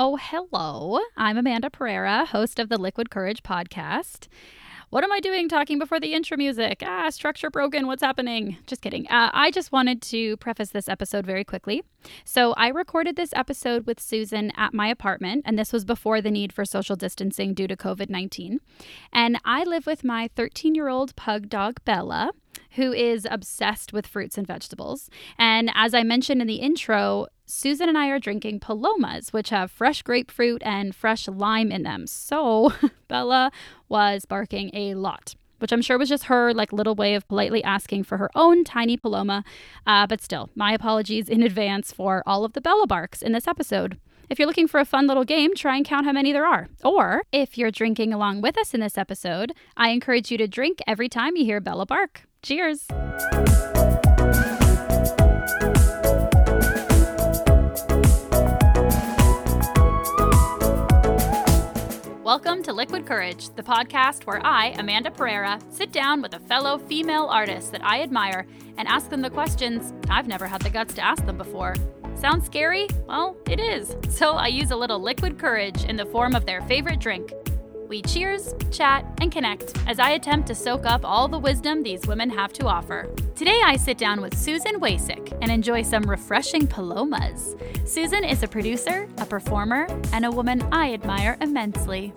Oh, hello. I'm Amanda Pereira, host of the Liquid Courage podcast. What am I doing talking before the intro music? Ah, structure broken. What's happening? Just kidding. Uh, I just wanted to preface this episode very quickly. So, I recorded this episode with Susan at my apartment, and this was before the need for social distancing due to COVID 19. And I live with my 13 year old pug dog, Bella who is obsessed with fruits and vegetables. And as I mentioned in the intro, Susan and I are drinking Palomas, which have fresh grapefruit and fresh lime in them. So Bella was barking a lot. Which I'm sure was just her like little way of politely asking for her own tiny Paloma. Uh, but still, my apologies in advance for all of the Bella barks in this episode. If you're looking for a fun little game, try and count how many there are. Or if you're drinking along with us in this episode, I encourage you to drink every time you hear Bella bark. Cheers! Welcome to Liquid Courage, the podcast where I, Amanda Pereira, sit down with a fellow female artist that I admire and ask them the questions I've never had the guts to ask them before. Sounds scary? Well, it is. So I use a little liquid courage in the form of their favorite drink, we cheers, chat, and connect as I attempt to soak up all the wisdom these women have to offer. Today, I sit down with Susan Waycik and enjoy some refreshing palomas. Susan is a producer, a performer, and a woman I admire immensely.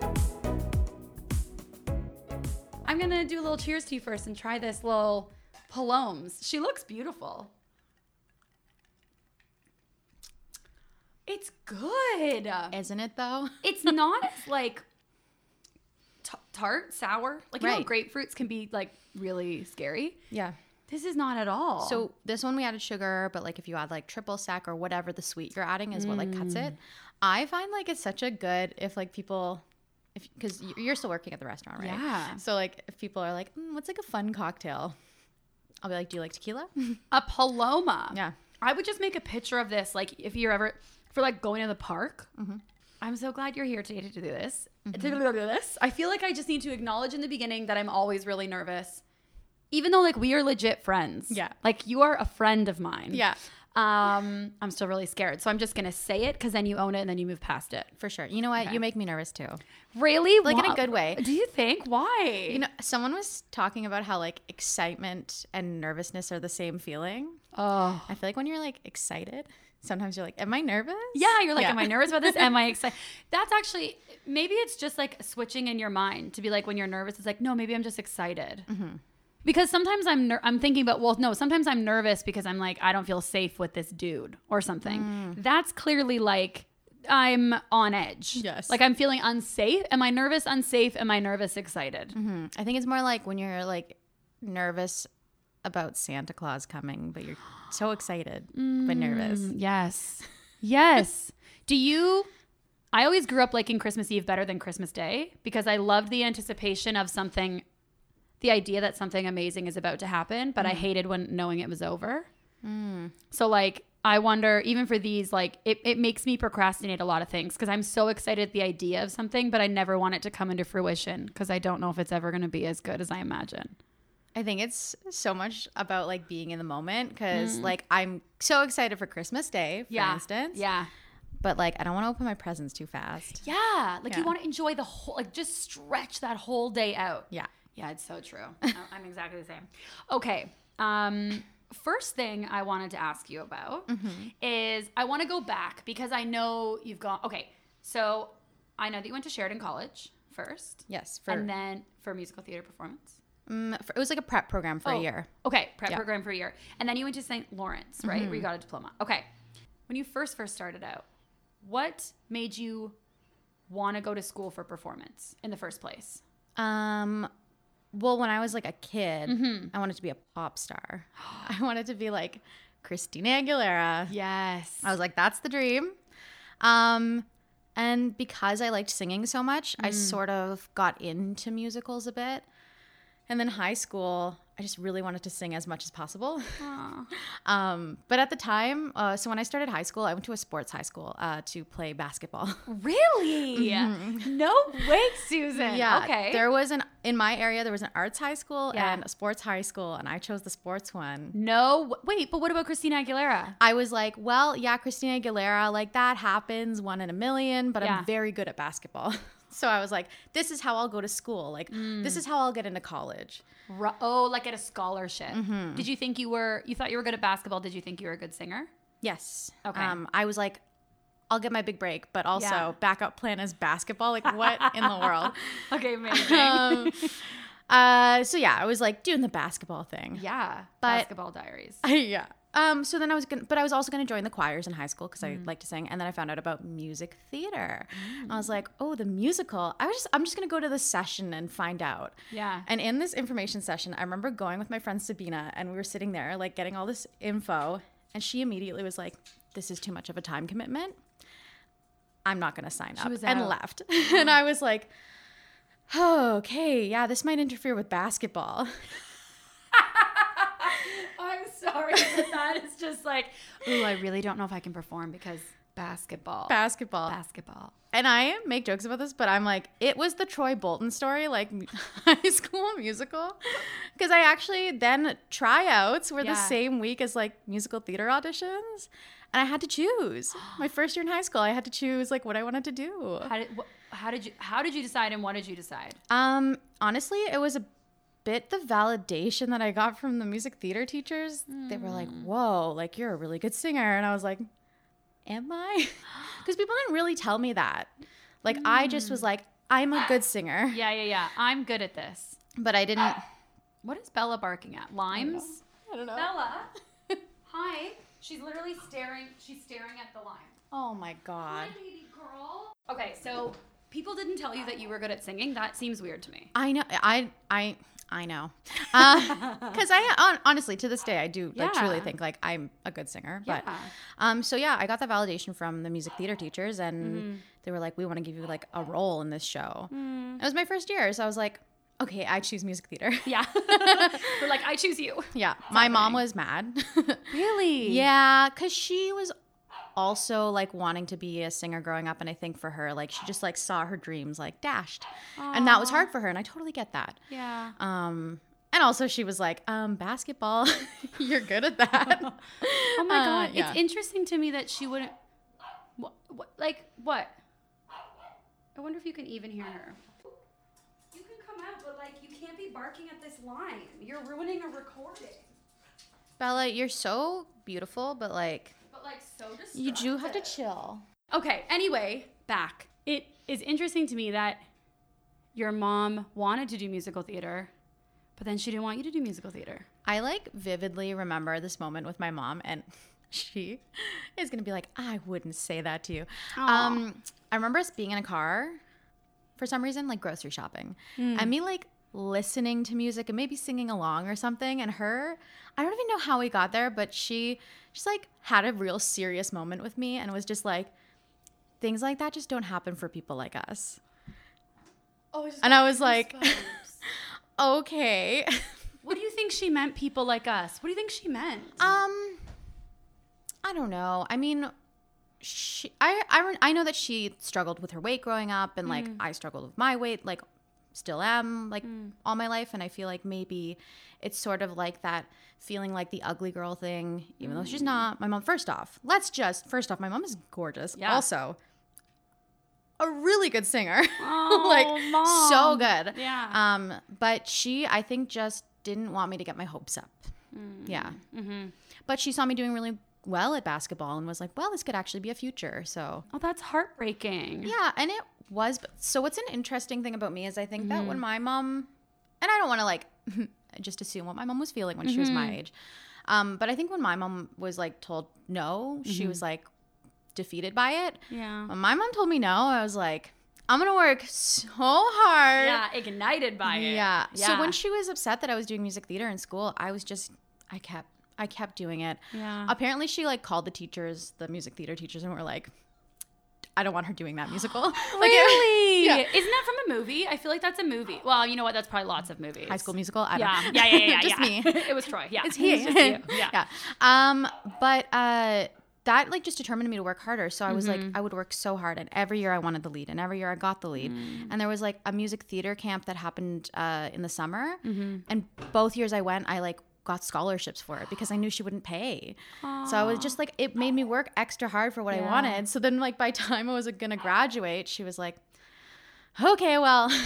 I'm gonna do a little cheers to you first and try this little paloms. She looks beautiful. It's good. Isn't it though? It's not as like t- tart, sour. Like you know, grapefruits can be like really scary. Yeah. This is not at all. So this one we added sugar, but like if you add like triple sec or whatever the sweet you're adding is what like cuts Mm. it. I find like it's such a good if like people if because you're still working at the restaurant, right? Yeah. So like if people are like, mm, what's like a fun cocktail? I'll be like, do you like tequila? a paloma. yeah. I would just make a picture of this, like if you're ever for like going to the park. Mm-hmm. I'm so glad you're here today to do this. To do this. I feel like I just need to acknowledge in the beginning that I'm always really nervous, even though like we are legit friends. Yeah. like you are a friend of mine. Yeah. Um, I'm still really scared, so I'm just gonna say it because then you own it and then you move past it. For sure. You know what? Okay. You make me nervous too. Really, Like in a good way. Do you think? Why? You know, someone was talking about how like excitement and nervousness are the same feeling. oh. I feel like when you're like excited, sometimes you're like, am I nervous? Yeah, you're like, Yeah. am I nervous about this? Am I excited? That's actually maybe it's just like switching in your mind to be like when you're nervous, it's like no, maybe I'm just excited. Because sometimes I'm ner- I'm thinking about well, no, sometimes I'm nervous because I'm like I don't feel safe with this dude or something. That's clearly like I'm on edge. Yes. like I'm feeling unsafe. Am I nervous? Unsafe? Am I nervous? Excited? Mhm. I think it's more like when you're like nervous about Santa Claus coming, but you're so excited but nervous. Mm, Yes. Yes. Do you? I always grew up liking Christmas Eve better than Christmas Day because I loved the anticipation of something, the idea that something amazing is about to happen, but I hated when knowing it was over. So, like, I wonder, even for these, like, it, it makes me procrastinate a lot of things because I'm so excited at the idea of something, but I never want it to come into fruition because I don't know if it's ever going to be as good as I imagine. I think it's so much about like being in the moment because like I'm so excited for Christmas Day, for instance. Yeah. But like I don't want to open my presents too fast. Yeah, like you want to enjoy the whole, like just stretch that whole day out. Yeah. Yeah, it's so true. I'm exactly the same. Okay. Um, first thing I wanted to ask you about is I want to go back because I know you've gone. Okay, so I know that you went to Sheridan College first, Yes. For, and then for musical theater performance. Mm, it was like a prep program for Oh, a year. Okay, prep Yeah. program for a year, and then you went to St. Lawrence, right? Where you got a diploma. Okay, when you first first started out, what made you want to go to school for performance in the first place? Um, well, when I was like a kid, I wanted to be a pop star. I wanted to be like Christina Aguilera. Yes. I was like, that's the dream. Um, and because I liked singing so much, I sort of got into musicals a bit. And then high school, I just really wanted to sing as much as possible. um, but at the time, uh, so when I started high school, I went to a sports high school uh, to play basketball. Really? No way, Susan. yeah. Okay. There was an in my area there was an arts high school Yeah. and a sports high school, and I chose the sports one. No, wait, but what about Christina Aguilera? I was like, well, yeah, Christina Aguilera, like that happens one in a million, but Yeah. I'm very good at basketball. so I was like, this is how I'll go to school. Like, Mm. this is how I'll get into college. Oh, like at a scholarship. Mm-hmm. Did you think you were? You thought you were good at basketball? Did you think you were a good singer? Yes. Okay. Um, I was like, I'll get my big break, but also Yeah. backup plan is basketball. Like, what in the world? Okay, amazing. Um, uh, so yeah, I was like doing the basketball thing. yeah, but- basketball diaries. yeah. Um, so then I was gonna, but I was also gonna join the choirs in high school because Mm. I like to sing. And then I found out about music theater. I was like, oh, the musical. I was just, I'm just gonna go to the session and find out. Yeah. And in this information session, I remember going with my friend Sabina, and we were sitting there like getting all this info, and she immediately was like, "This is too much of a time commitment. I'm not gonna sign up," was and left. and I was like, "Oh, okay, yeah, this might interfere with basketball." Sorry, but that is just like, ooh, I really don't know if I can perform because basketball. basketball. basketball. and I make jokes about this, but I'm like, it was the Troy Bolton story, like high school musical. Because I actually then tryouts were Yeah. the same week as like musical theater auditions. And I had to choose. My first year in high school, I had to choose like what I wanted to do. How did wh- how did you how did you decide and what did you decide? Um, honestly, it was a bit the validation that I got from the music theater teachers. They were like, hmm. "Whoa, like you're a really good singer," and I was like, "Am I?" Because people didn't really tell me that. Like I just was hmm. like, "I'm a good singer," Yeah, yeah, yeah. I'm good at this. but I didn't. What is Bella barking at? Limes? I don't know. Bella. Hi. She's literally staring. She's staring at the lime. Oh my god. Hi, baby girl. Okay, so people didn't tell you that you were good at singing. That seems weird to me. I know. I I I know. Because I honestly, to this day, I do like truly think like I'm a good singer. But Yeah. um, so yeah, I got that validation from the music theater teachers, and Mm-hmm. they were like, "We want to give you like a role in this show." Mm. It was my first year, so I was like, "Okay, I choose music theater." Yeah. We're like, I choose you. yeah, my mom was mad. Really? yeah, because she was also like wanting to be a singer growing up, and I think for her, like she just like saw her dreams like dashed, and that was hard for her, and I totally get that. Yeah. Um, and also she was like, um, basketball, you're good at that. Oh my Uh, god, yeah. it's interesting to me that she wouldn't. What, what? Like what? I wonder if you can even hear her. You can come out, but like you can't be barking at this line. You're ruining a recording. Bella, you're so beautiful, but like, But like so you do have to chill. Okay, anyway, back. It is interesting to me that your mom wanted to do musical theater, but then she didn't want you to do musical theater. I like vividly remember this moment with my mom, and she is gonna be like, I wouldn't say that to you. Aw. Um, I remember us being in a car for some reason, like grocery shopping, and me like listening to music and maybe singing along or something. And her, I don't even know how we got there, but she just like had a real serious moment with me and was just like, things like that just don't happen for people like us. Oh, And I was like, okay. what do you think she meant? People like us. What do you think she meant? Um, I don't know. I mean, she, I, I, I know that she struggled with her weight growing up, and like I struggled with my weight, like still am, like all my life. And I feel like maybe it's sort of like that feeling like the ugly girl thing, even though she's not. My mom, first off, let's just first off, my mom is gorgeous. Yeah. Also, a really good singer. Oh, like so good. Yeah. Um, but she, I think, just didn't want me to get my hopes up. Yeah. mm-hmm. But she saw me doing really well at basketball and was like, well, this could actually be a future. So, Oh, that's heartbreaking. yeah. And it was. But, so, what's an interesting thing about me is I think that Mm-hmm. when my mom, and I don't want to like just assume what my mom was feeling when she was my Mm-hmm. age. Um, but I think when my mom was like told no, Mm-hmm. she was like defeated by it. Yeah. When my mom told me no, I was like, I'm to work so hard. Yeah, ignited by it. Yeah. Yeah. So when she was upset that I was doing music theater in school, I was just I kept I kept doing it. Yeah. Apparently she like called the teachers, the music theater teachers and were like I don't want her doing that musical. like Really? yeah. Isn't that from a movie? I feel like that's a movie. Well, you know what? That's probably lots of movies. High School Musical. I don't Yeah. know. Yeah, yeah, yeah, yeah. just me. it was Troy. Yeah. It's he. It just you. Yeah. yeah. Um, but uh, that like just determined me to work harder. So I was like, I would work so hard, and every year I wanted the lead, and every year I got the lead. And there was like a music theater camp that happened uh, in the summer, and both years I went, I like got scholarships for it because I knew she wouldn't pay. So I was just like, it made me work extra hard for what I wanted. So then, like by time I was gonna graduate, she was like, okay, well.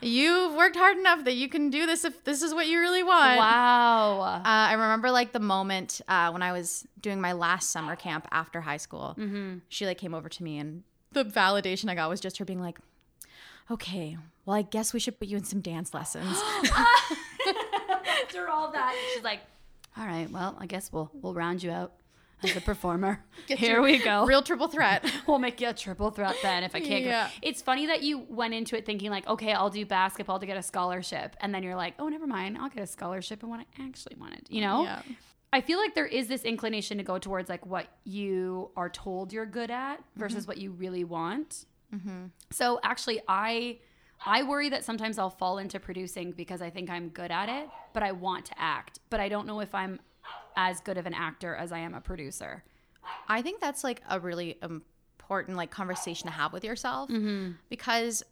You've worked hard enough that you can do this if this is what you really want. Wow. Uh, I remember like the moment uh, when I was doing my last summer camp after high school. Mm-hmm. She like came over to me, and the validation I got was just her being like, "Okay, well, I guess we should put you in some dance lessons." After all that, she's like, "All right, well, I guess we'll we'll round you out as a performer. Here we go. Real triple threat. we'll make you a triple threat then if I can't. Yeah. Go. It's funny that you went into it thinking like, okay, I'll do basketball to get a scholarship, and then you're like, oh, never mind, I'll get a scholarship in what I actually wanted. You know? Yeah. I feel like there is this inclination to go towards like what you are told you're good at versus Mm-hmm. what you really want. So actually, I I worry that sometimes I'll fall into producing because I think I'm good at it, but I want to act, but I don't know if I'm as good of an actor as I am a producer. I think that's like a really important like conversation to have with yourself Mm-hmm. because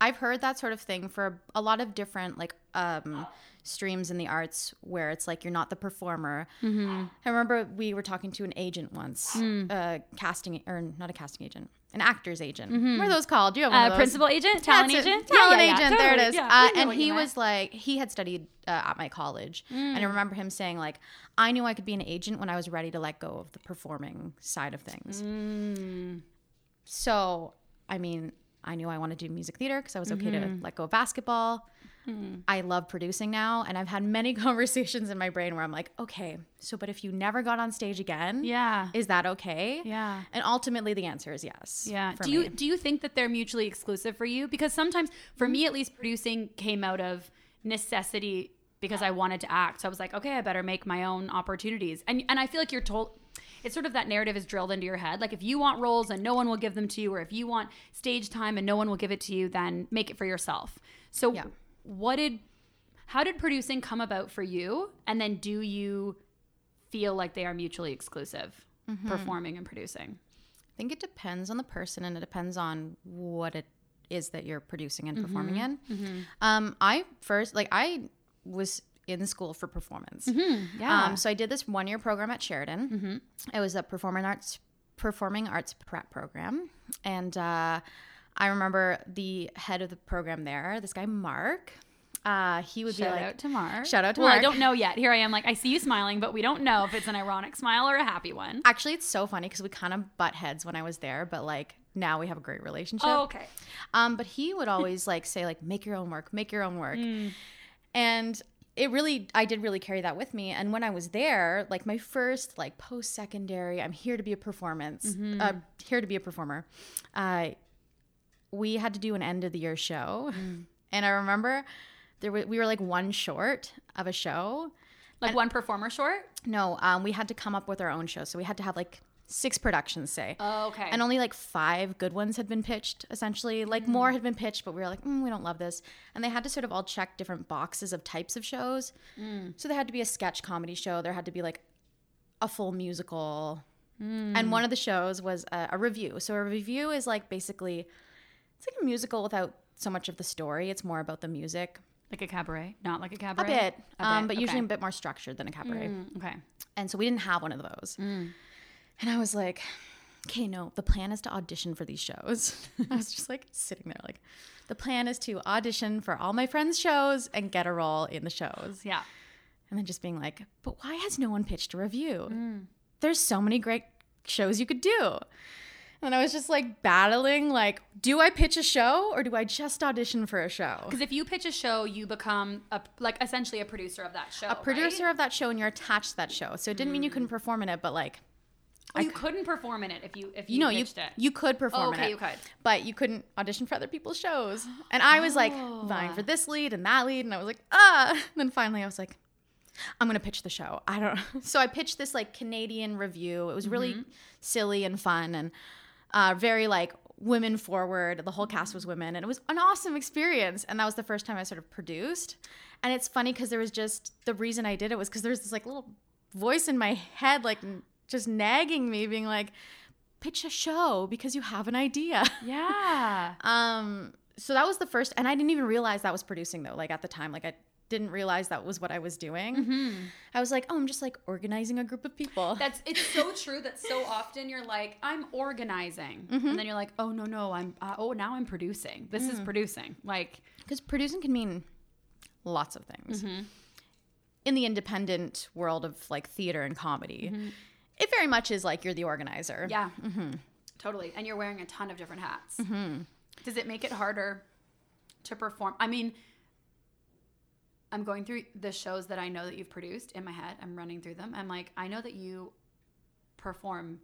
I've heard that sort of thing for a lot of different like um streams in the arts where it's like you're not the performer. Mm-hmm. I remember we were talking to an agent once, Mm. a casting or not a casting agent, an actor's agent. What are those called? Do you have one Uh, of those? principal agent, talent That's it. agent, talent Yeah, yeah, yeah, agent. There it is. Yeah, uh, and he was like, he had studied uh, at my college, Mm. and I remember him saying like, I knew I could be an agent when I was ready to let go of the performing side of things. Mm. So, I mean, I knew I wanted to do music theater because I was okay Mm-hmm. to let go of basketball. Mm. I love producing now, and I've had many conversations in my brain where I'm like, okay, so but if you never got on stage again, Yeah. is that okay? Yeah. And ultimately, the answer is yes. Yeah. Do you me. do you think that they're mutually exclusive for you? Because sometimes, for mm-hmm. me at least, producing came out of necessity because I wanted to act. So I was like, okay, I better make my own opportunities. And and I feel like you're told. It's sort of that narrative is drilled into your head. Like if you want roles and no one will give them to you, or if you want stage time and no one will give it to you, then make it for yourself. So Yeah. What did how did producing come about for you? And then do you feel like they are mutually exclusive, Mm-hmm. performing and producing? I think it depends on the person and it depends on what it is that you're producing and performing Mm-hmm. in. Um, I first, like, I was in school for performance. Mm-hmm. Yeah. Um, so I did this one year program at Sheridan. Mm-hmm. It was a performing arts performing arts prep program, and uh, I remember the head of the program there, this guy Mark. Uh, he would Shout be like, out to Mark. Shout out to Mark well, I don't know yet. Here I am, like I see you smiling, but we don't know if it's an ironic smile or a happy one. Actually, it's so funny because we kind of butt heads when I was there, but like now we have a great relationship. Oh, okay. Um, but he would always like say like make your own work, make your own work. Mm. And it really I did really carry that with me. And when I was there, like my first like post secondary, I'm here to be a performance, Mm-hmm. uh, here to be a performer. Uh, we had to do an end of the year show, Mm. and I remember there were, we were like one short of a show. Like one performer short. No, um, we had to come up with our own show, so we had to have like six productions, say. Oh, okay. And only like five good ones had been pitched, essentially. Like Mm-hmm. more had been pitched, but we were like, mm, we don't love this. And they had to sort of all check different boxes of types of shows. Mm. So there had to be a sketch comedy show, there had to be like a full musical. Mm. And one of the shows was a, a revue. So a revue is like basically, it's like a musical without so much of the story. It's more about the music. like a cabaret, not like a cabaret. A bit, A um, bit, but usually a bit more structured than a cabaret. Mm, okay. And so we didn't have one of those. Mm. And I was like, okay, no, the plan is to audition for these shows. I was just like sitting there, like, the plan is to audition for all my friends' shows and get a role in the shows. Yeah. And then just being like, but why has no one pitched a revue? Mm. There's so many great shows you could do. And I was just like battling, like, do I pitch a show or do I just audition for a show? Because if you pitch a show, you become a like essentially a producer of that show. A producer of that show and you're attached to that show. So it didn't mean you couldn't perform in it, but like, Oh, you couldn't perform in it if you if you, you know, you pitched it. you could perform Oh, in okay, it, you could. but you couldn't audition for other people's shows. And I was like Oh. vying for this lead and that lead, and I was like, ah. And then finally, I was like, I'm gonna pitch the show. I don't. So I pitched this like Canadian revue. It was really Mm-hmm. silly and fun and uh, very like women forward. The whole cast was women, and it was an awesome experience. And that was the first time I sort of produced. And it's funny because there was just the reason I did it was because there was this like little voice in my head like just nagging me, being like, pitch a show because you have an idea. Yeah. Um, so that was the first, and I didn't even realize that was producing though. Like at the time, like I didn't realize that was what I was doing. Mm-hmm. I was like, oh, I'm just like organizing a group of people. That's it's so true that so often you're like I'm organizing, Mm-hmm. and then you're like, oh no no I'm uh, oh now I'm producing. This Mm. is producing. Like Because producing can mean lots of things. Mm-hmm. In the independent world of like theater and comedy, it very much is like you're the organizer. Mm-hmm. yeah, totally. And you're wearing a ton of different hats. Does it make it harder to perform? I mean. I'm going through the shows that I know that you've produced in my head. I'm running through them. I'm like, I know that you perform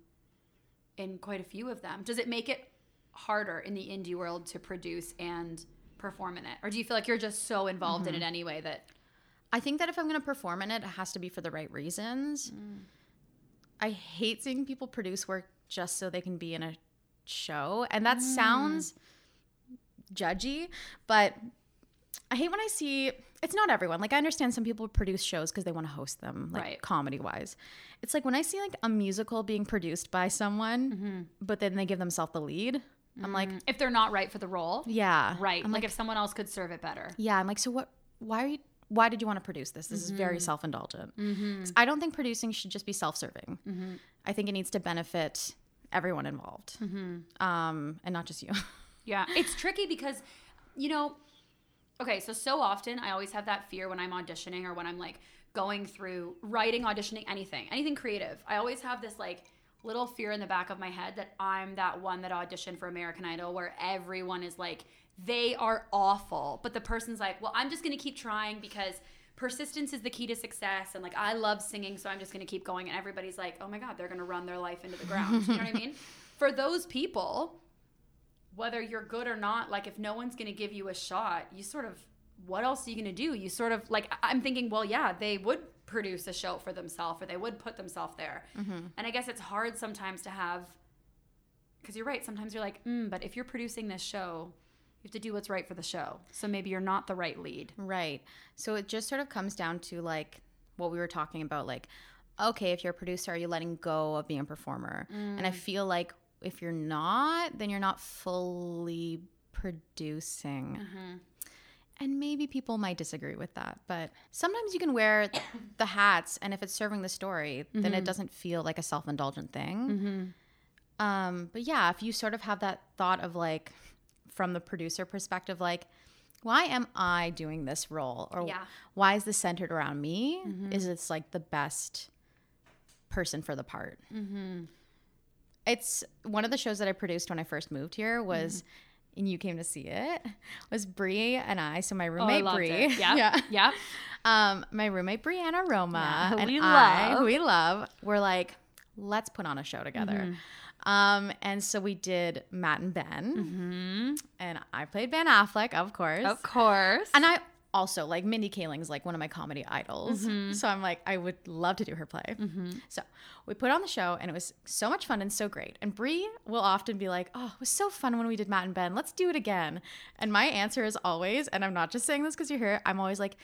in quite a few of them. Does it make it harder in the indie world to produce and perform in it? Or do you feel like you're just so involved in it mm-hmm. anyway that I think that if I'm going to perform in it, it has to be for the right reasons. Mm. I hate seeing people produce work just so they can be in a show. And that mm. sounds judgy, but I hate when I see it's not everyone. Like I understand some people produce shows because they want to host them, like Right. comedy wise. It's like when I see like a musical being produced by someone, mm-hmm. but then they give themselves the lead. I'm like, mm. if they're not right for the role? yeah, Right. I'm like, if someone else could serve it better. yeah, I'm like, so what? Why are you? Why did you want to produce this? This is very mm-hmm. self indulgent. Mm-hmm. I don't think producing should just be self serving. I think it needs to benefit everyone involved, um, and not just you. Yeah. It's tricky because, you know, okay, so so often I always have that fear when I'm auditioning or when I'm like going through writing, auditioning, anything, anything creative. I always have this like little fear in the back of my head that I'm that one that auditioned for American Idol where everyone is like, they are awful. But the person's like, well, I'm just going to keep trying because persistence is the key to success. And like, I love singing, so I'm just going to keep going. And everybody's like, oh my God, they're going to run their life into the ground. you know what I mean? For those people, whether you're good or not, like if no one's going to give you a shot, you sort of, what else are you going to do? You sort of like, I'm thinking, well, yeah, they would produce a show for themselves or they would put themselves there. And I guess it's hard sometimes to have, because you're right. Sometimes you're like, mm, but if you're producing this show, you have to do what's right for the show. So maybe you're not the right lead. right. So it just sort of comes down to like what we were talking about, like, okay, if you're a producer, are you letting go of being a performer? And I feel like if you're not, then you're not fully producing. Mm-hmm. And maybe people might disagree with that, but sometimes you can wear the hats, and if it's serving the story, then it mm-hmm. doesn't feel like a self indulgent thing. Mm-hmm. Um, but yeah, if you sort of have that thought of like, from the producer perspective, like, why am I doing this role? Or Yeah. why is this centered around me? Is it's like the best person for the part? It's one of the shows that I produced when I first moved here was, and you came to see it, was Brie and I. So my Oh, roommate loved Brie. Yeah. yeah, Yeah. um, my roommate Brianna Roma Yeah, who and we I, love. who we love, were like, let's put on a show together. Mm-hmm. Um, and so we did Matt and Ben, and I played Ben Affleck, of course. Of course. And I also like Mindy Kaling's like one of my comedy idols. Mm-hmm. So I'm like, I would love to do her play. So we put on the show and it was so much fun and so great. And Brie will often be like, Oh, it was so fun when we did Matt and Ben. Let's do it again. And my answer is always, and I'm not just saying this because you're here, I'm always like,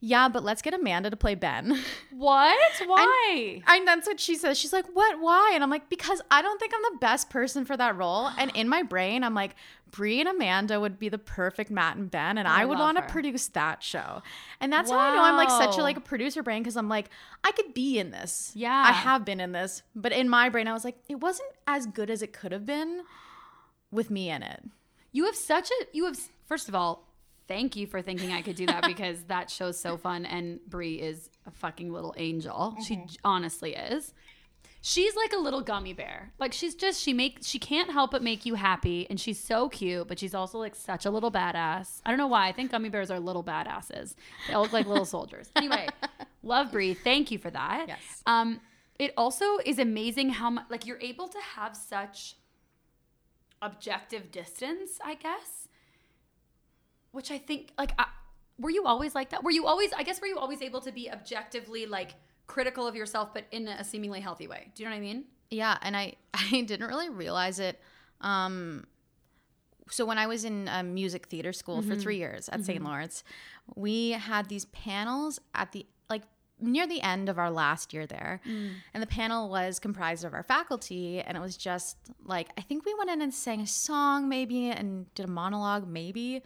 Yeah, but let's get Amanda to play Ben. what? Why? And that's what she says. She's like, What? Why? And I'm like, Because I don't think I'm the best person for that role. And in my brain, I'm like, Brie and Amanda would be the perfect Matt and Ben, and I, I would want to produce that show. And that's how I know I'm like such a like a producer brain because I'm like, I could be in this. Yeah. I have been in this. But in my brain, I was like, it wasn't as good as it could have been with me in it. You have such a you have first of all, thank you for thinking I could do that because that show's so fun and Brie is a fucking little angel. She mm-hmm. honestly is. She's like a little gummy bear. Like she's just she make she can't help but make you happy and she's so cute, but she's also like such a little badass. I don't know why. I think gummy bears are little badasses. They all look like little soldiers. Anyway, love Brie. Thank you for that. Yes. Um it also is amazing how much like you're able to have such objective distance, I guess. Which I think, like, I, were you always like that? Were you always, I guess, were you always able to be objectively, like, critical of yourself, but in a seemingly healthy way? Do you know what I mean? Yeah, and I I didn't really realize it. Um, so when I was in um, music theater school for three years at St. Lawrence, we had these panels at the like near the end of our last year there. And the panel was comprised of our faculty. And it was just like, I think we went in and sang a song maybe and did a monologue maybe.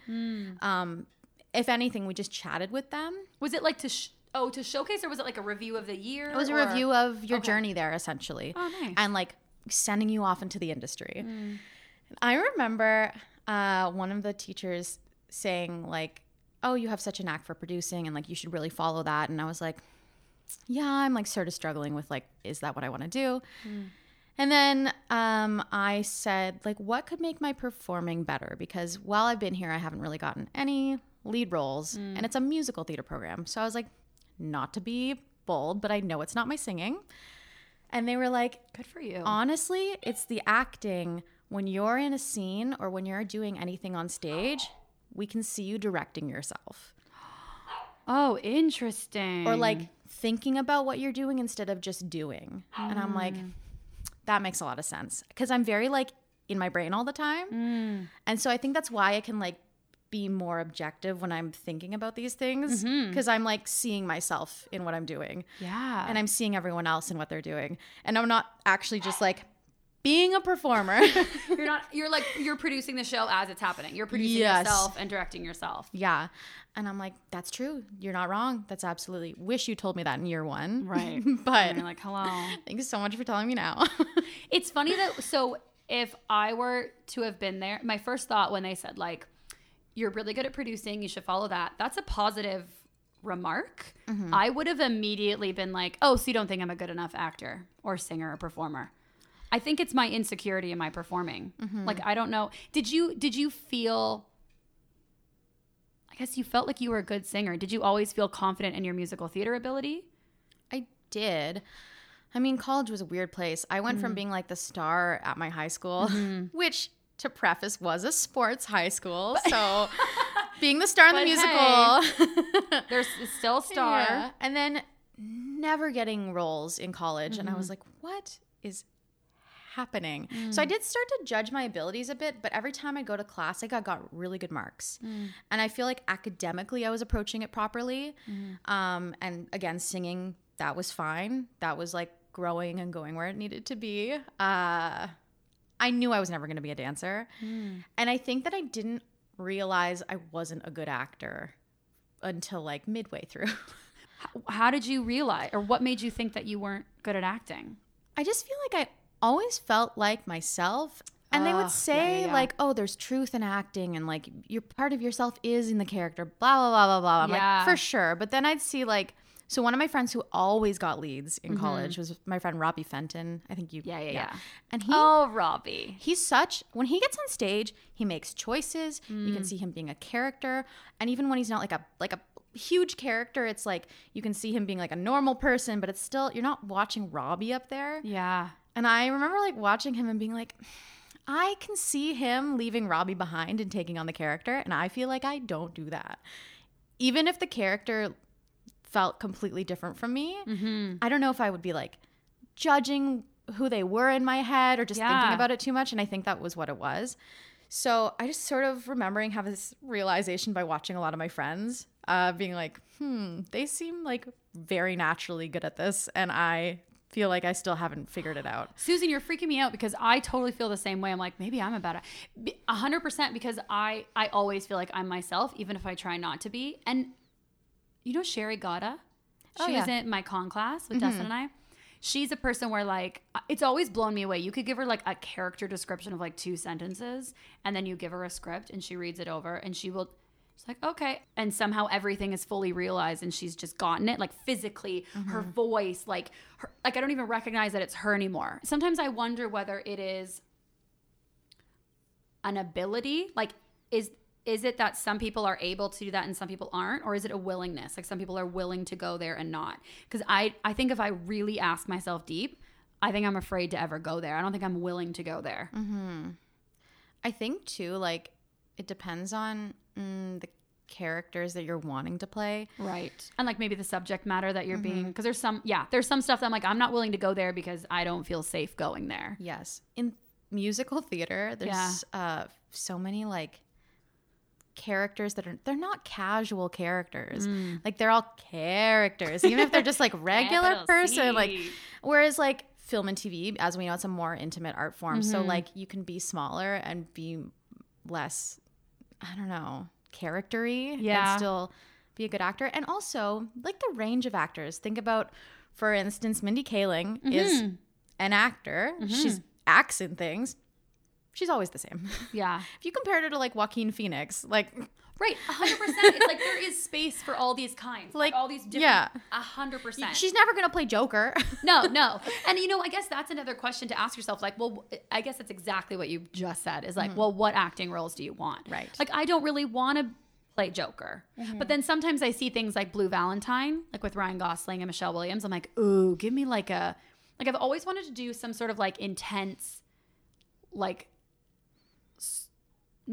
Um, if anything, we just chatted with them. Was it like to sh- oh to showcase or was it like a review of the year? It was a review of your Okay. journey there, essentially. Oh, nice. And like sending you off into the industry. I remember uh, one of the teachers saying, like, oh, you have such a knack for producing and like you should really follow that. And I was like, yeah, I'm like sort of struggling with like, is that what I want to do? And then um, I said, like, what could make my performing better? Because while I've been here, I haven't really gotten any lead roles, and it's a musical theater program. So I was like, not to be bold, but I know it's not my singing. And they were like, Good for you. honestly, it's the acting. When you're in a scene or when you're doing anything on stage, we can see you directing yourself oh, interesting. or like thinking about what you're doing instead of just doing. And I'm like, hmm. that makes a lot of sense because I'm very like in my brain all the time. Hmm. And so I think that's why I can like be more objective when I'm thinking about these things mm-hmm. because I'm like seeing myself in what I'm doing yeah. and I'm seeing everyone else in what they're doing. And I'm not actually just like being a performer. you're not you're like you're producing the show as it's happening. You're producing Yes. yourself and directing yourself. yeah. And I'm like, that's true. You're not wrong. That's absolutely. Wish you told me that in year one. Right. but like, hello. thank you so much for telling me now. It's funny that so if I were to have been there, my first thought when they said like you're really good at producing, you should follow that. That's a positive remark. Mm-hmm. I would have immediately been like, "Oh, so you don't think I'm a good enough actor or singer or performer?" I think it's my insecurity in my performing. Mm-hmm. Like I don't know. Did you did you feel I guess you felt like you were a good singer. Did you always feel confident in your musical theater ability? I did. I mean, college was a weird place. I went Mm-hmm. from mm. being like the star at my high school, mm-hmm. which to preface was a sports high school. So being the star in the musical. There's still a star. Yeah. And then never getting roles in college. And I was like, what is happening? So I did start to judge my abilities a bit, but every time I go to class, like I got, got really good marks. And I feel like academically, I was approaching it properly. Um, and again, singing, that was fine. That was like growing and going where it needed to be. Uh, I knew I was never going to be a dancer. And I think that I didn't realize I wasn't a good actor until like midway through. How did you realize, or what made you think that you weren't good at acting? I just feel like I always felt like myself. And they Ah, would say, yeah, yeah. like, oh, there's truth in acting and like your part of yourself is in the character, blah, blah, blah, blah, blah. I'm Yeah. like, for sure. But then I'd see like, so one of my friends who always got leads in Mm-hmm. college was my friend Robbie Fenton. I think you, Yeah, yeah, yeah. And he, Oh, Robbie. he's such when he gets on stage he makes choices you Mm. can see him being a character and even when he's not like a like a huge character it's like you can see him being like a normal person but it's still you're not watching robbie up there Yeah. and i remember like watching him and being like i can see him leaving robbie behind and taking on the character and i feel like i don't do that even if the character felt completely different from me Mm-hmm. I don't know if I would be like judging who they were in my head or just Yeah. thinking about it too much. And I think that was what it was. So I just sort of remembering have this realization by watching a lot of my friends, uh, being like, hmm, they seem like very naturally good at this. And I feel like I still haven't figured it out. Susan, you're freaking me out because I totally feel the same way. I'm like, maybe I'm about it. A hundred percent because I I always feel like I'm myself, even if I try not to be. And you know Sherry Gata? Oh, She was yeah. in my con class with mm-hmm. Dustin and I. She's a person where like it's always blown me away. You could give her like a character description of like two sentences, and then you give her a script and she reads it over and she will She's like, okay. And somehow everything is fully realized and she's just gotten it, like physically, her mm-hmm. voice, like, her, like I don't even recognize that it's her anymore. Sometimes I wonder whether it is an ability, like, is is it that some people are able to do that and some people aren't or is it a willingness like some people are willing to go there and not because i i think if i really ask myself deep i think i'm afraid to ever go there i don't think i'm willing to go there I think too, like, it depends on mm, the characters that you're wanting to play. Right. And like maybe the subject matter that you're being because there's some yeah, there's some stuff that I'm like I'm not willing to go there because I don't feel safe going there. Yes. In musical theater, there's uh, so many like characters that are they're not casual characters. Mm. Like they're all characters, even if they're just like regular person. Like whereas like film and TV, as we know, it's a more intimate art form. So Mhm. like you can be smaller and be less, I don't know, charactery Yeah. and still be a good actor. And also like the range of actors. Think about, for instance, Mindy Kaling is Mhm. an actor. She's acts in things. She's always the same. Yeah. if you compared her to like Joaquin Phoenix, like Right, hundred percent. It's like there is space for all these kinds, like Like, all these different. yeah. hundred percent. she's never gonna play Joker. no, no, and you know, I guess that's another question to ask yourself. Like, well, I guess that's exactly what you just said. Is like, mm-hmm. well, what acting roles do you want? Right. Like, I don't really want to play Joker, mm-hmm. but then sometimes I see things like Blue Valentine, like with Ryan Gosling and Michelle Williams. I'm like, ooh, give me like a, like I've always wanted to do some sort of like intense, like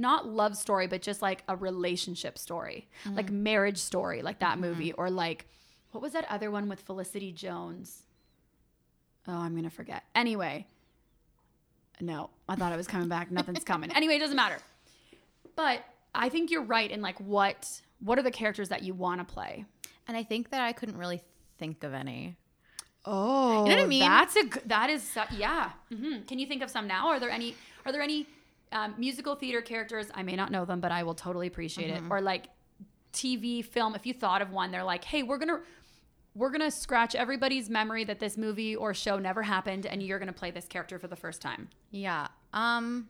not love story, but just like a relationship story, like marriage story, like that movie, or like what was that other one with Felicity Jones? Oh, I'm gonna forget. Anyway, no, I thought it was coming back. Nothing's coming. Anyway, it doesn't matter. But I think you're right in like what what are the characters that you want to play? and I think that I couldn't really think of any. Oh, You know what I mean? That's a that is yeah. hmm Can you think of some now? Are there any are there any um, musical theater characters? I may not know them, but I will totally appreciate Mm-hmm. it. Or like TV film. If you thought of one, they're like, hey, we're gonna we're gonna scratch everybody's memory that this movie or show never happened, and you're gonna play this character for the first time. Yeah. Um.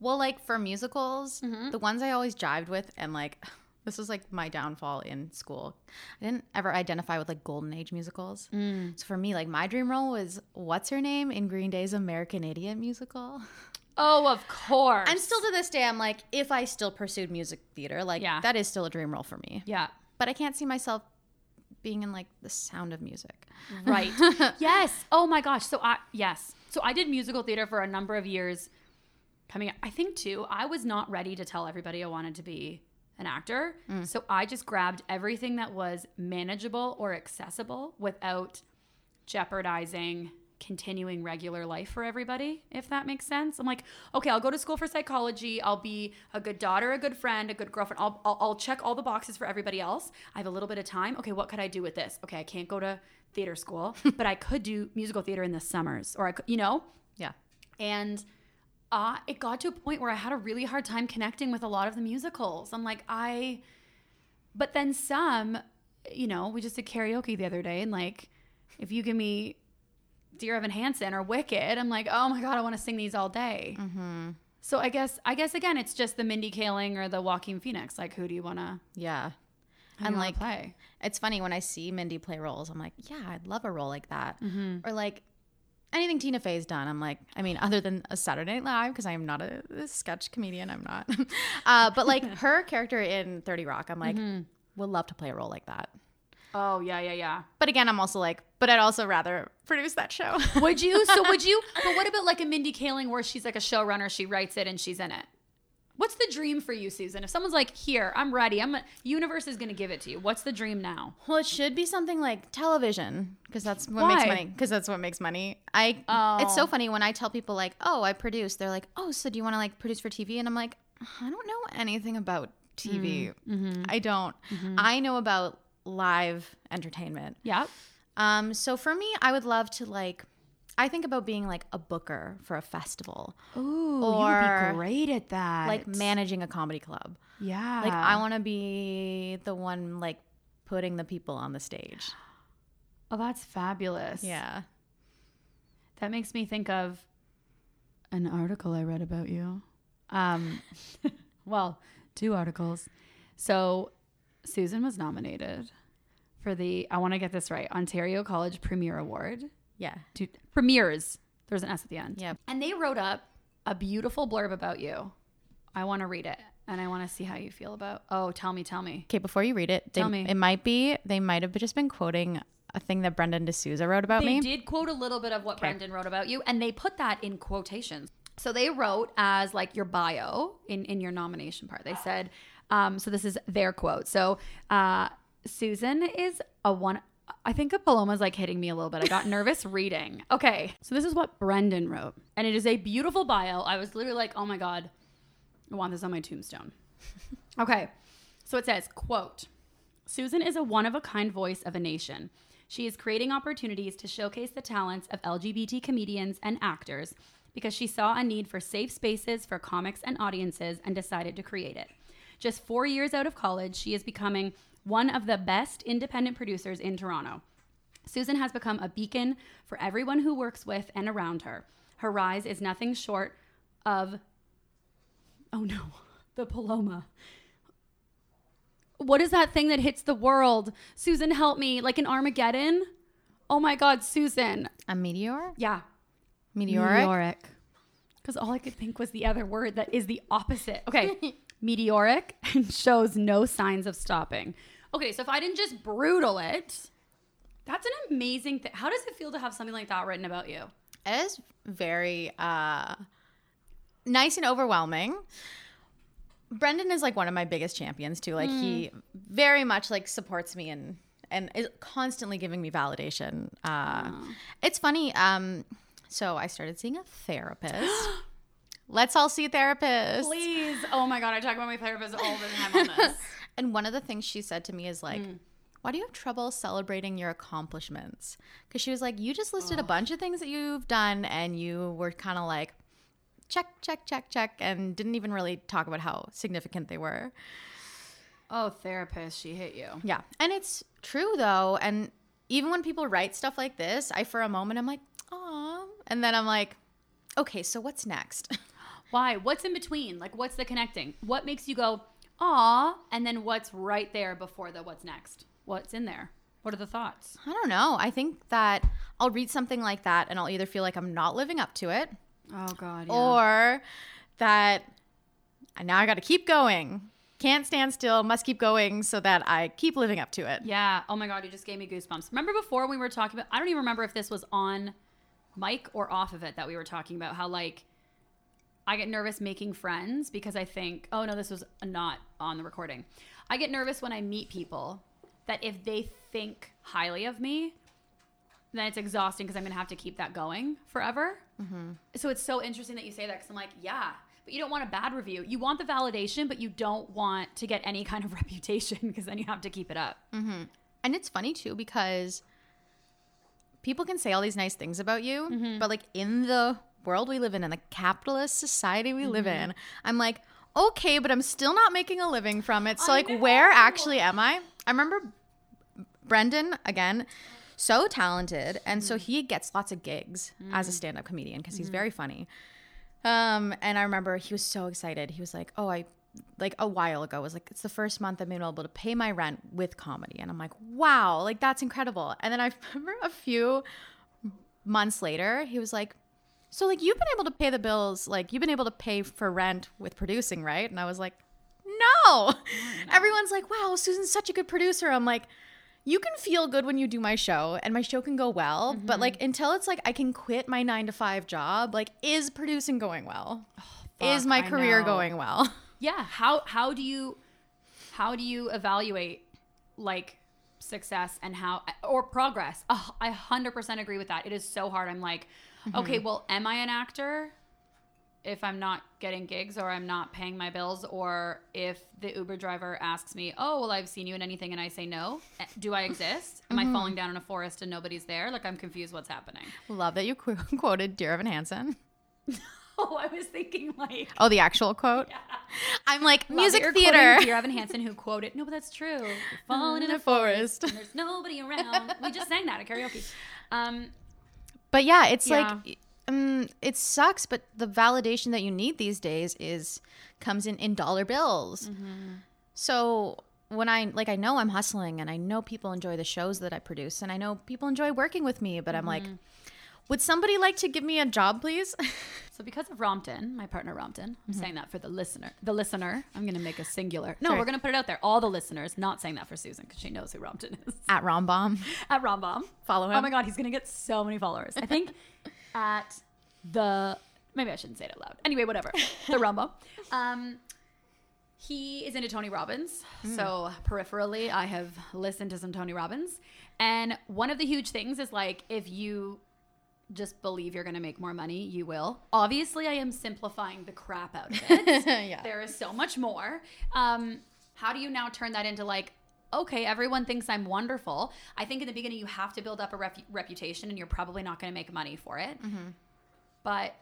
Well, like for musicals, Mm-hmm. the ones I always jived with, and like this was like my downfall in school. I didn't ever identify with like golden age musicals. Mm. So for me, like my dream role was what's her name in Green Day's American Idiot musical. Oh, of course. And still to this day, I'm like, if I still pursued music theater, like Yeah. that is still a dream role for me. yeah. But I can't see myself being in like the sound of music. Right. yes. Oh my gosh. So I yes. So I did musical theater for a number of years. Coming up, I think too. I was not ready to tell everybody I wanted to be an actor. Mm. So I just grabbed everything that was manageable or accessible without jeopardizing continuing regular life for everybody, if that makes sense. I'm like, okay, I'll go to school for psychology. I'll be a good daughter, a good friend, a good girlfriend. I'll, I'll, I'll check all the boxes for everybody else. I have a little bit of time. Okay, what could I do with this? Okay, I can't go to theater school, but I could do musical theater in the summers, or I could, you know, Yeah. and uh, it got to a point where I had a really hard time connecting with a lot of the musicals. I'm like, I, but then some, you know, we just did karaoke the other day, and like, if you give me Dear Evan Hansen or Wicked, I'm like, oh my god, I want to sing these all day. Mm-hmm. So I guess, I guess again, it's just the Mindy Kaling or the Joaquin Phoenix. Like, who do you want to? Yeah. And like, play. It's funny when I see Mindy play roles, I'm like, yeah, I'd love a role like that. Mm-hmm. Or like anything Tina Fey's done, I'm like, I mean, other than a Saturday Night Live, because I am not a, a sketch comedian, I'm not. uh, but like her character in 30 Rock, I'm like, Mm-hmm. would love to play a role like that. Oh yeah, yeah, yeah. But again, I'm also like, but I'd also rather produce that show. Would you? So would you? But what about like a Mindy Kaling where she's like a showrunner, she writes it and she's in it? What's the dream for you, Susan? If someone's like, "Here, I'm ready. I'm a, universe is going to give it to you." What's the dream now? well, it should be something like television because that's what makes money. Because that's what makes money. I. Oh. It's Oh. so funny when I tell people like, oh, I produce. They're like, oh, so do you want to like produce for TV? And I'm like, I don't know anything about TV. Mm-hmm. Mm-hmm. I don't. Mm-hmm. I know about live entertainment. Yep. Um, so for me, I would love to like. I think about being like a booker for a festival, Ooh, Or, great at that. like managing a comedy club. yeah. Like I want to be the one like putting the people on the stage. Oh, that's fabulous. Yeah. That makes me think of an article I read about you. Um, well, two articles. So, Susan was nominated for the, I want to get this right, Ontario College Premier Award. Yeah. To, premiers. There's an S at the end. Yeah. And they wrote up a beautiful blurb about you. I want to read it and I want to see how you feel about. Oh, tell me, tell me. Okay, before you read it, they, Tell me. it might be they might have just been quoting a thing that Brendan D'Souza wrote about They me. did quote a little bit of what Brendan wrote about you, and they put that in quotations. So they wrote as like your bio in in your nomination part. They said, um, so this is their quote. So uh, Susan is a one. I think a Paloma's like hitting me a little bit. I got nervous reading. Okay, so this is what Brendan wrote, and it is a beautiful bio. I was literally like, oh my god, I want this on my tombstone. Okay. So it says, quote, Susan is a one of a kind voice of a nation. She is creating opportunities to showcase the talents of LGBT comedians and actors because she saw a need for safe spaces for comics and audiences and decided to create it. Just four years out of college, she is becoming one of the best independent producers in Toronto. Susan has become a beacon for everyone who works with and around her. Her rise is nothing short of, oh no, the Paloma. What is that thing that hits the world? Susan, help me. Like an Armageddon? Oh my God, Susan. A meteor? Yeah. Meteoric? Because all I could think was the other word that is the opposite. Okay. Meteoric and shows no signs of stopping. Okay, so if I didn't just brutal it, that's an amazing thing. How does it feel to have something like that written about you? It is very uh, nice and overwhelming. Brendan is like one of my biggest champions too. Like he very much like supports me and and is constantly giving me validation. Uh, It's funny. Um, so I started seeing a therapist. Let's all see a therapist. Please. Oh my God, I talk about my therapist all the time on this. And one of the things she said to me is like, mm. why do you have trouble celebrating your accomplishments? Because she was like, you just listed a bunch of things that you've done and you were kind of like, check, check, check, check, and didn't even really talk about how significant they were. oh, therapist, she hit you. Yeah. And it's true though. And even when people write stuff like this, I for a moment I'm like, aw. And then I'm like, okay, so what's next? Why? What's in between? Like, what's the connecting? What makes you go, aw, and then what's right there before the what's next? What's in there? What are the thoughts? I don't know. I think that I'll read something like that and I'll either feel like I'm not living up to it Oh God. or that now I got to keep going. Can't stand still, must keep going so that I keep living up to it. yeah. Oh my God, you just gave me goosebumps. Remember before we were talking about? I don't even remember if this was on mic or off of it that we were talking about how like I get nervous making friends because I think, oh no, this was not on the recording. I get nervous when I meet people that if they think highly of me, then it's exhausting because I'm gonna have to keep that going forever. Mm-hmm. So it's so interesting that you say that because I'm like, yeah, but you don't want a bad review. You want the validation, but you don't want to get any kind of reputation because then you have to keep it up. Mm-hmm. And it's funny too because people can say all these nice things about you, mm-hmm. but like in the world we live in, in the capitalist society we live mm-hmm. in, I'm like, okay, but I'm still not making a living from it. So, I like, where actually am I? I remember Brendan, again, so talented. And so mm-hmm. he gets lots of gigs as a mm-hmm. stand up comedian because he's very funny. Um, and I remember he was so excited. He was like, "Oh, I like a while ago was like it's the first month I've been able to pay my rent with comedy." And I'm like, "Wow, like that's incredible." And then I remember a few months later, he was like, "So like you've been able to pay the bills, like you've been able to pay for rent with producing, right?" And I was like, "No." Mm-hmm. Everyone's like, "Wow, Susan's such a good producer." I'm like, you can feel good when you do my show and my show can go well, but like mm-hmm. until it's like I can quit my 9 to 5 job, like is producing going well? Oh, is fuck, my I career know. going well? Yeah. How how do you how do you evaluate like success and how or progress? Oh, I hundred percent agree with that. It is so hard. I'm like, okay, well, am I an actor? If I'm not getting gigs or I'm not paying my bills, or if the Uber driver asks me, "Oh, well, I've seen you in anything," and I say no, eh, do I exist? Am I falling down in a forest and nobody's there? Like I'm confused. What's happening? Love that you qu- quoted Dear Evan Hansen. Oh, I was thinking like Oh, the actual quote. I'm like Love music theater. Dear Evan Hansen, who quoted, "No, but that's true. Falling in a forest, and there's nobody around." We just sang that at karaoke. Um, But yeah, it's Yeah. like um, it sucks, but the validation that you need these days is comes in in dollar bills. Mm-hmm. So when I like, I know I'm hustling, and I know people enjoy the shows that I produce, and I know people enjoy working with me. But I'm like, Mm-hmm. would somebody like to give me a job, please? so because of Rompton, my partner Rompton, I'm saying that for the listener. The listener, I'm going to make a singular. No, Sorry. we're going to put it out there. All the listeners, not saying that for Susan because she knows who Rompton is. At Rombom. At Rombom. follow him. Oh my God, he's going to get so many followers. I think at the, maybe I shouldn't say it out loud. Anyway, whatever. The Rombom. Um, he is into Tony Robbins. So peripherally, I have listened to some Tony Robbins. And one of the huge things is like if you just believe you're going to make more money, you will. Obviously, I am simplifying the crap out of it. yeah. There is so much more. Um, how do you now turn that into like, okay, everyone thinks I'm wonderful? I think in the beginning you have to build up a rep- reputation, and you're probably not going to make money for it. But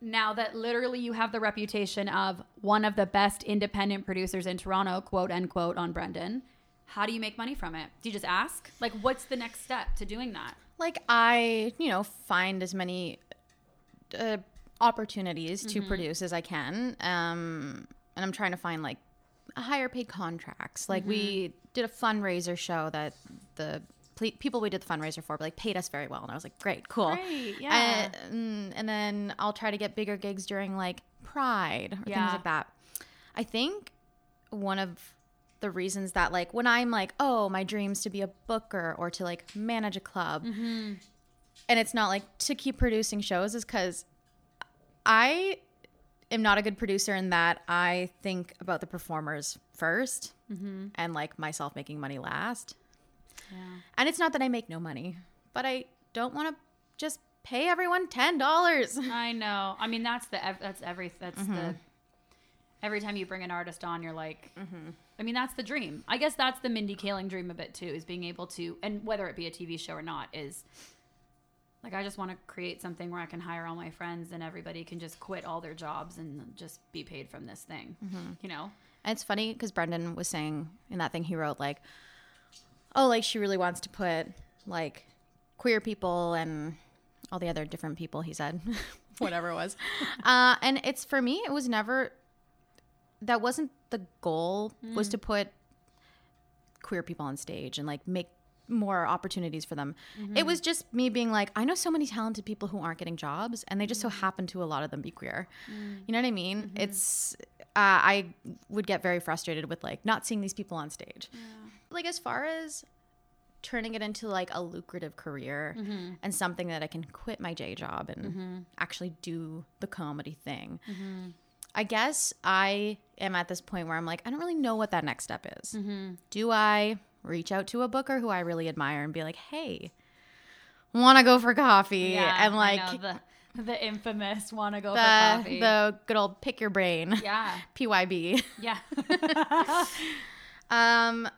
now that literally you have the reputation of one of the best independent producers in Toronto, quote unquote, on Brendan, how do you make money from it? Do you just ask? Like, what's the next step to doing that? Like I, you know, find as many uh, opportunities to produce as I can. Um, and I'm trying to find like higher paid contracts. Like we did a fundraiser show that the ple- people we did the fundraiser for like paid us very well, and I was like, great, cool. Great, yeah. And, and then I'll try to get bigger gigs during like Pride or Yeah. things like that. I think one of the reasons that like when I'm like, oh, my dreams to be a booker or to like manage a club, Mm-hmm. and it's not like to keep producing shows is because I am not a good producer in that I think about the performers 1st Mm-hmm. and like myself making money last. Yeah. And it's not that I make no money, but I don't want to just pay everyone ten dollars. I know. I mean, that's the that's every that's the every time you bring an artist on, you're like, I mean, that's the dream. I guess that's the Mindy Kaling dream of it too, is being able to, and whether it be a TV show or not, is like I just want to create something where I can hire all my friends and everybody can just quit all their jobs and just be paid from this thing. You know? And it's funny because Brendan was saying in that thing he wrote, like, oh, like she really wants to put like queer people and all the other different people, he said, whatever it was. uh, and it's for me, it was never, that wasn't the goal, was mm. to put queer people on stage and like make more opportunities for them. It mm-hmm. was just me being like, I know so many talented people who aren't getting jobs, and they just so mm. happen to a lot of them be queer. Mm. You know what I mean? Mm-hmm. It's uh, I would get very frustrated with like not seeing these people on stage. Like as far as turning it into like a lucrative career mm-hmm. and something that I can quit my day job and actually do the comedy thing. I guess I am at this point where I'm like, I don't really know what that next step is. Mm-hmm. Do I reach out to a booker who I really admire and be like, hey, want to go for coffee? Yeah, and like the the infamous want to go for the, coffee. the good old pick your brain, yeah, PYB. yeah. Um,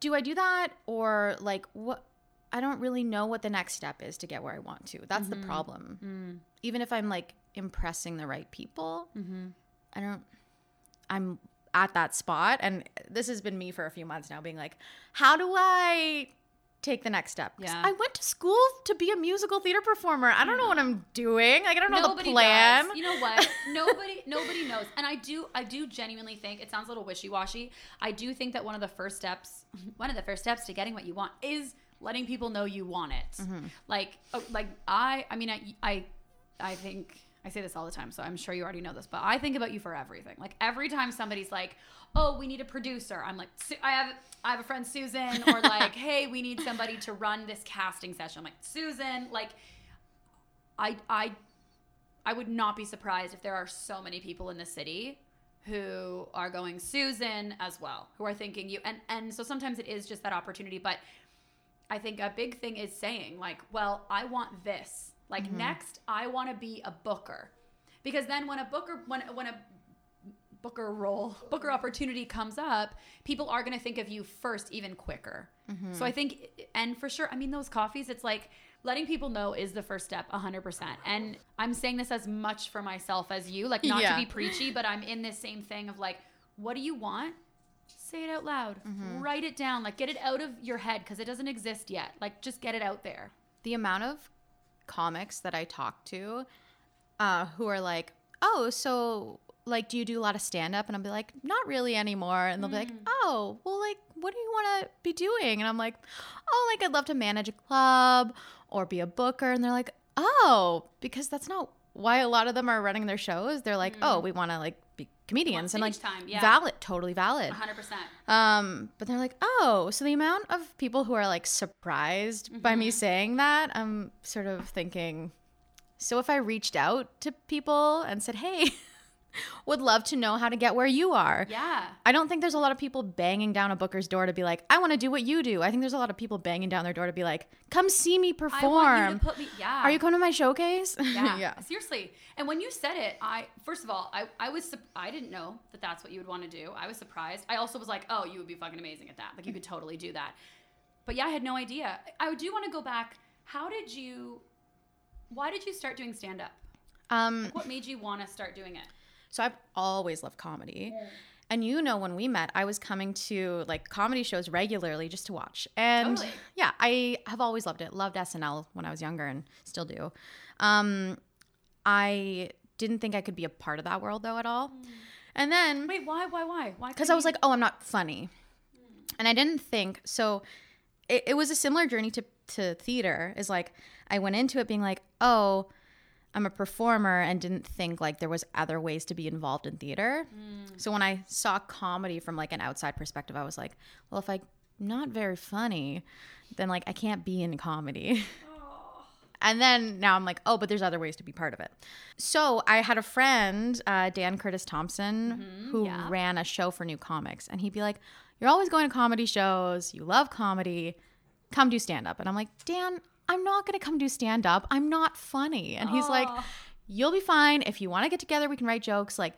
do I do that or like what? I don't really know what the next step is to get where I want to. That's the mm-hmm. problem. Mm. Even if I'm like impressing the right people, mm-hmm. I don't. I'm at that spot, and this has been me for a few months now, being like, how do I take the next step? Yeah. I went to school to be a musical theater performer. I don't know what I'm doing. Like I don't know the plan. Does. You know what? Nobody nobody knows. And I do I do genuinely think it sounds a little wishy-washy. I do think that one of the first steps one of the first steps to getting what you want is letting people know you want it. Mm-hmm. Like oh, like I I mean I I I think I say this all the time, so I'm sure you already know this, but I think about you for everything. Like every time somebody's like, "Oh, we need a producer," I'm like, "I have, I have a friend Susan," or like, "Hey, we need somebody to run this casting session." I'm like, "Susan," like, I, I, I would not be surprised if there are so many people in the city who are going Susan as well, who are thinking you, and and so sometimes it is just that opportunity, but I think a big thing is saying like, well, I want this. Like mm-hmm. next, I want to be a booker, because then when a booker when when a booker role booker opportunity comes up, people are going to think of you first, even quicker. Mm-hmm. So I think, and for sure, I mean those coffees. It's like letting people know is the first step, hundred percent. And I'm saying this as much for myself as you, like not Yeah. to be preachy, but I'm in this same thing of like, what do you want? Say it out loud. Mm-hmm. Write it down. Like get it out of your head because it doesn't exist yet. Like just get it out there. the amount of comics that I talk to uh, who are like, oh, so like, do you do a lot of stand up? And I'll be like, not really anymore. And they'll be like, oh, well, like, what do you want to be doing? And I'm like, oh, like, I'd love to manage a club or be a booker. And they're like, oh, because that's not why a lot of them are running their shows. They're like, oh, we want to like be comedians and like time, yeah. valid, totally valid. hundred percent. Um, but they're like, oh, so the amount of people who are like surprised by Mm-hmm. me saying that, I'm sort of thinking, so if I reached out to people and said, hey, would love to know how to get where you are. Yeah. I don't think there's a lot of people banging down a booker's door to be like, I want to do what you do. I think there's a lot of people banging down their door to be like, come see me I perform. you me. Yeah. Are you coming to my showcase? Yeah. Seriously. And when you said it, I first of all, I I was I didn't know that that's what you would want to do. I was surprised. I also was like, oh, you would be fucking amazing at that. Like you could totally do that. But yeah, I had no idea. I do want to go back. How did you? Why did you start doing stand up? Um, What made you want to start doing it? So I've always loved comedy. And you know, when we met, I was coming to like comedy shows regularly just to watch. And Totally. yeah, I have always loved it. Loved SNL when I was younger and still do. Um, I didn't think I could be a part of that world though at all. And then Wait, why? Why? Why? Why? because I was like, oh, I'm not funny. And I didn't think so. It, it was a similar journey to, to theater. Is like I went into it being like, oh, I'm a performer, and didn't think like there was other ways to be involved in theater. So when I saw comedy from like an outside perspective, I was like, well, if I'm not very funny, then like I can't be in comedy. And then now I'm like, oh, but there's other ways to be part of it. So I had a friend, uh, Dan Curtis Thompson, who yeah. ran a show for new comics. And he'd be like, You're always going to comedy shows. You love comedy. Come do stand up. And I'm like, Dan, I'm not going to come do stand up. I'm not funny. And he's like, You'll be fine. If you want to get together, we can write jokes. Like,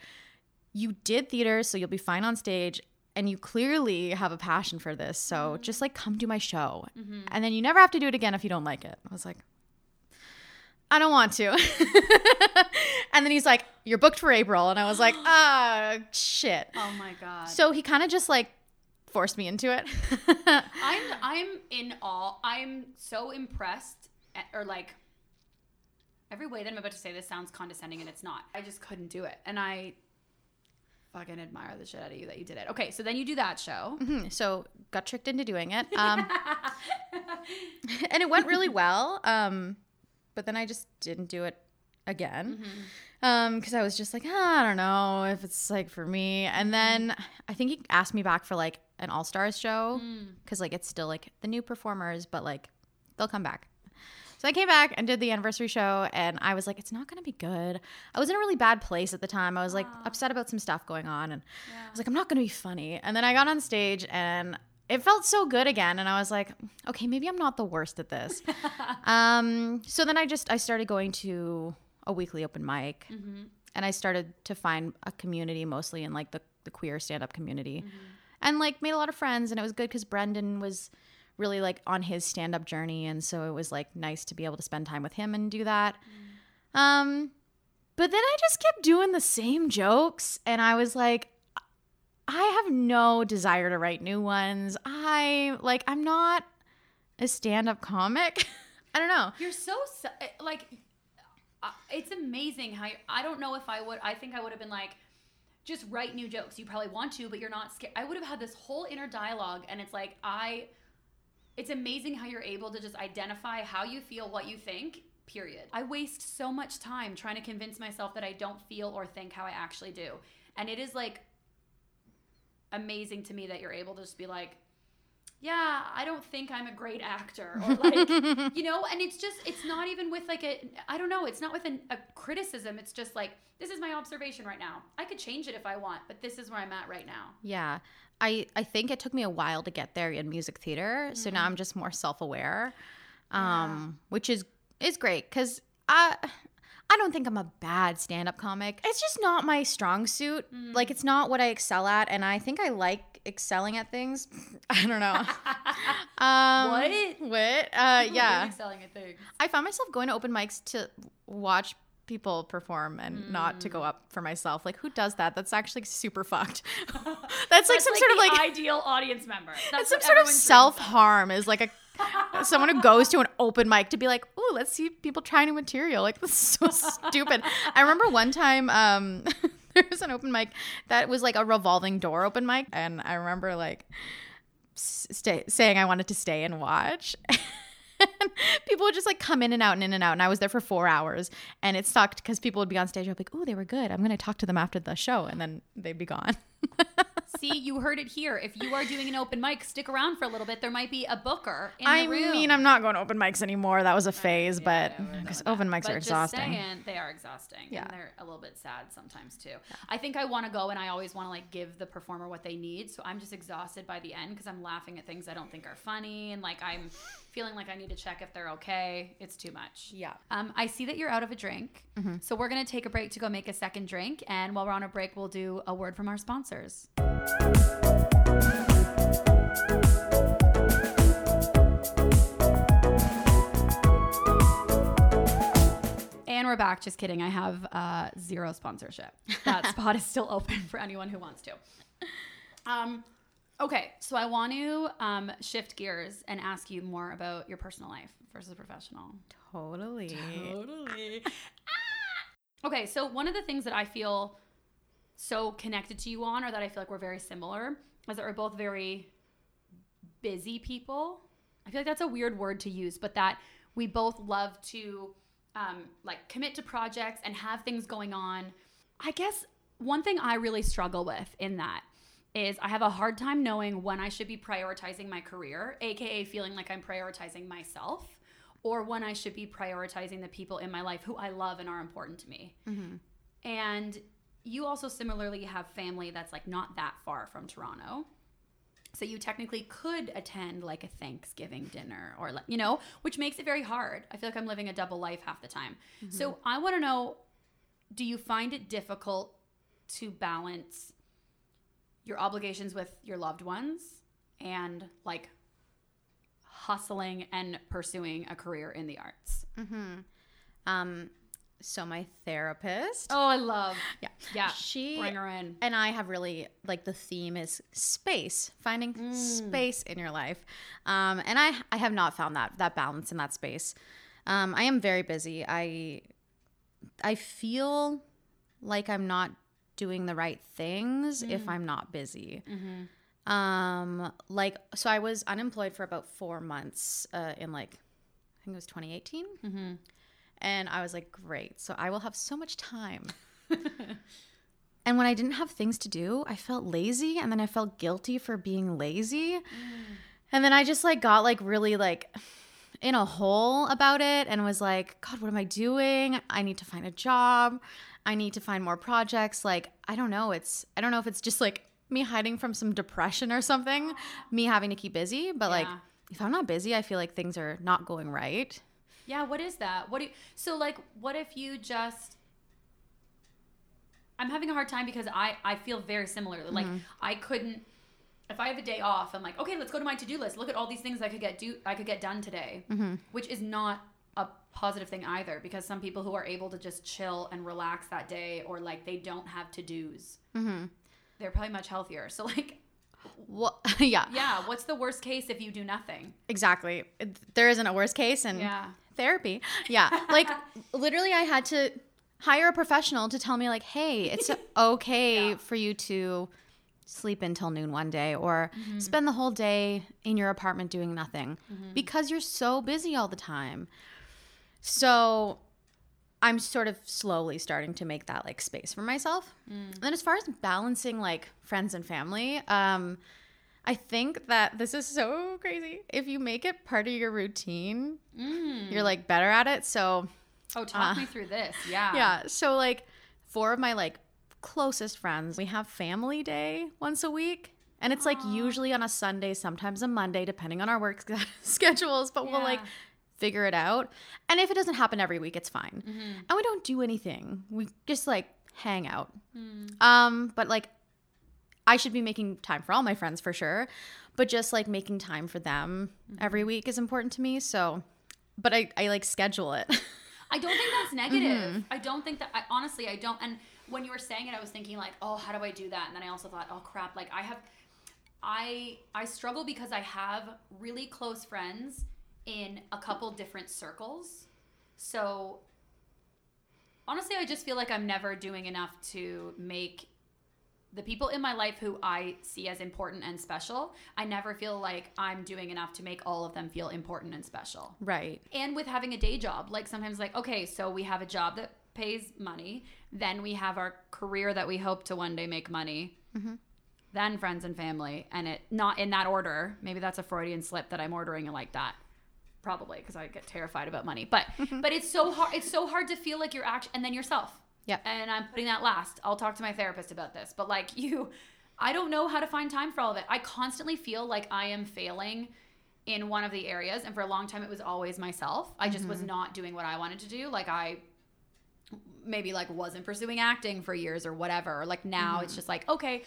you did theater, so you'll be fine on stage. And you clearly have a passion for this. So just like come do my show. And then you never have to do it again if you don't like it. I was like, I don't want to. and then he's like, You're booked for April. And I was like, Ah, shit. oh my god. So he kind of just like forced me into it. I'm I'm in awe. I'm so impressed, at, or like every way that I'm about to say this sounds condescending, and it's not. I just couldn't do it, and I fucking admire the shit out of you that you did it. Okay, so then you do that show. Mhm. so got tricked into doing it. Um, and it went really well. Um, but then I just didn't do it again. Um, because I was just like, "Ah, I don't know if it's like for me. And then I think he asked me back for like an all stars show because like it's still like the new performers, but like they'll come back. So I came back and did the anniversary show, and I was like, it's not gonna be good. I was in a really bad place at the time. I was like upset about some stuff going on, and I was like, I'm not gonna be funny. And then I got on stage, and it felt so good again, and I was like, okay, maybe I'm not the worst at this. um, so then I just I started going to a weekly open mic, and I started to find a community mostly in like the the queer stand up community, and like made a lot of friends, and it was good because Brendan was really like on his stand up journey and so it was like nice to be able to spend time with him and do that. Um but then I just kept doing the same jokes and I was like I have no desire to write new ones. I like I'm not a stand up comic. I don't know. You're so eh, like, it's amazing how I don't know if I would. I think I would have been like, just write new jokes. You probably want to, but you're not scared. I would have had this whole inner dialogue, and it's like I. It's amazing how you're able to just identify how you feel, what you think. Period. I waste so much time trying to convince myself that I don't feel or think how I actually do, and it is like amazing to me that you're able to just be like, yeah, I don't think I'm a great actor, or like, you know, and it's just, it's not even with like a, I don't know, it's not with an, a criticism. It's just like, this is my observation right now. I could change it if I want, but this is where I'm at right now. Yeah. I I think it took me a while to get there in music theater. So now I'm just more self-aware. Um which is is great cuz I I don't think I'm a bad stand-up comic. It's just not my strong suit. Like it's not what I excel at and I think I like excelling at things. I don't know. um What? What? Uh yeah. excelling at things. I found myself going to open mics to watch people perform and not to go up for myself. Like who does that? That's actually super fucked. That's like That's some sort of like ideal audience member. That's it's some sort of self harm is like a someone who goes to an open mic to be like, "Ooh, let's see people try new material." Like this is so stupid. I remember one time um there was an open mic that was like a revolving door open mic and I remember like stay, saying I wanted to stay and watch. People would just like come in and out and in and out. And I was there for four hours and it sucked because people would be on stage. I'd be like, oh, they were good. I'm going to talk to them after the show. And then they'd be gone. See, you heard it here. If you are doing an open mic, stick around for a little bit. There might be a booker in I the room. I mean, I'm not going to open mics anymore. That was a phase, but because open mics But are just exhausting. saying, they are exhausting. Yeah. And they're a little bit sad sometimes too. I think I want to go and I always want to like give the performer what they need. So I'm just exhausted by the end because I'm laughing at things I don't think are funny and like I'm feeling like I need to check if they're okay. It's too much. Yeah. Um, I see that you're out of a drink. So we're going to take a break to go make a second drink. And while we're on a break, we'll do a word from our sponsors. And we're back. Just kidding. I have uh, zero sponsorship. That spot is still open for anyone who wants to. Um, okay, so I want to um, shift gears and ask you more about your personal life versus professional. Totally. Totally. okay, so one of the things that I feel so connected to you on, or that I feel like we're very similar, is that we're both very busy people. I feel like that's a weird word to use, but that we both love to um, like commit to projects and have things going on. I guess one thing I really struggle with in that is I have a hard time knowing when I should be prioritizing my career, aka feeling like I'm prioritizing myself, or when I should be prioritizing the people in my life who I love and are important to me. Mm-hmm. And you also similarly have family that's like not that far from Toronto. So you technically could attend like a Thanksgiving dinner or like, you know, which makes it very hard. I feel like I'm living a double life half the time. So mm-hmm. I want to know do you find it difficult to balance your obligations with your loved ones and like hustling and pursuing a career in the arts? Um, so my therapist, Oh, I love. yeah, Yeah. she Bring her in. and I have really like the theme is space, finding Mm. space in your life, um, and I I have not found that that balance in that space. Um, I am very busy. I I feel like I'm not doing the right things Mm. if I'm not busy. Mm-hmm. Um, like so, I was unemployed for about four months uh, in like I think it was 2018. Mm-hmm. And I was like, great. So I will have so much time. and when I didn't have things to do, I felt lazy. And then I felt guilty for being lazy. And then I just like got like really like in a hole about it and was like, God, what am I doing? I need to find a job. I need to find more projects. Like, I don't know. It's, I don't know if it's just like me hiding from some depression or something, me having to keep busy. But like, if I'm not busy, I feel like things are not going right. Yeah, what is that? What do you, so like what if you just I'm having a hard time because I I feel very similarly. Like mm-hmm. I couldn't if I have a day off, I'm like, okay, let's go to my to-do list. Look at all these things I could get do I could get done today. Mm-hmm. Which is not a positive thing either because some people who are able to just chill and relax that day or like they don't have to-dos. They're probably much healthier. So like Well, yeah, yeah, what's the worst case if you do nothing? exactly. There isn't a worst case, and Yeah. therapy. Yeah, like literally, I had to hire a professional to tell me, like, hey, it's okay Yeah. for you to sleep until noon one day or Mm-hmm. spend the whole day in your apartment doing nothing Mm-hmm. because you're so busy all the time. So I'm sort of slowly starting to make that like space for myself. Mm. And then as far as balancing like friends and family, um, I think that this is so crazy. If you make it part of your routine, Mm. you're like better at it. So Oh, talk Uh, me through this. Yeah. yeah, so like four of my like closest friends, we have family day once a week. And it's like usually on a Sunday, sometimes a Monday, depending on our work schedules, but we'll like Yeah. Figure it out. And if it doesn't happen every week, it's fine. Mm-hmm. And we don't do anything. We just like hang out. Mm. Um, but like I should be making time for all my friends for sure, but just like making time for them Mm-hmm. every week is important to me. So, but I, I like schedule it. I don't think that's negative. Mm-hmm. I don't think that. I, honestly, I don't. And when you were saying it, I was thinking like, oh, how do I do that? And then I also thought, oh crap, like I have, I I struggle because I have really close friends in a couple different circles. So honestly, I just feel like I'm never doing enough to make the people in my life who I see as important and special. I never feel like I'm doing enough to make all of them feel important and special right. and with having a day job like sometimes like okay so we have a job that pays money then we have our career that we hope to one day make money mm-hmm. then friends and family, and it not in that order. Maybe that's a Freudian slip that I'm ordering it like that. Probably because I get terrified about money. But mm-hmm. but it's so hard. It's so hard to feel like you're act and then yourself. Yeah. And I'm putting that last. I'll talk to my therapist about this. But like you, I don't know how to find time for all of it. I constantly feel like I am failing in one of the areas, and for a long time it was always myself. I just was mm-hmm. not doing what I wanted to do. Like I maybe like wasn't pursuing acting for years or whatever. Like now mm-hmm. it's just like, okay,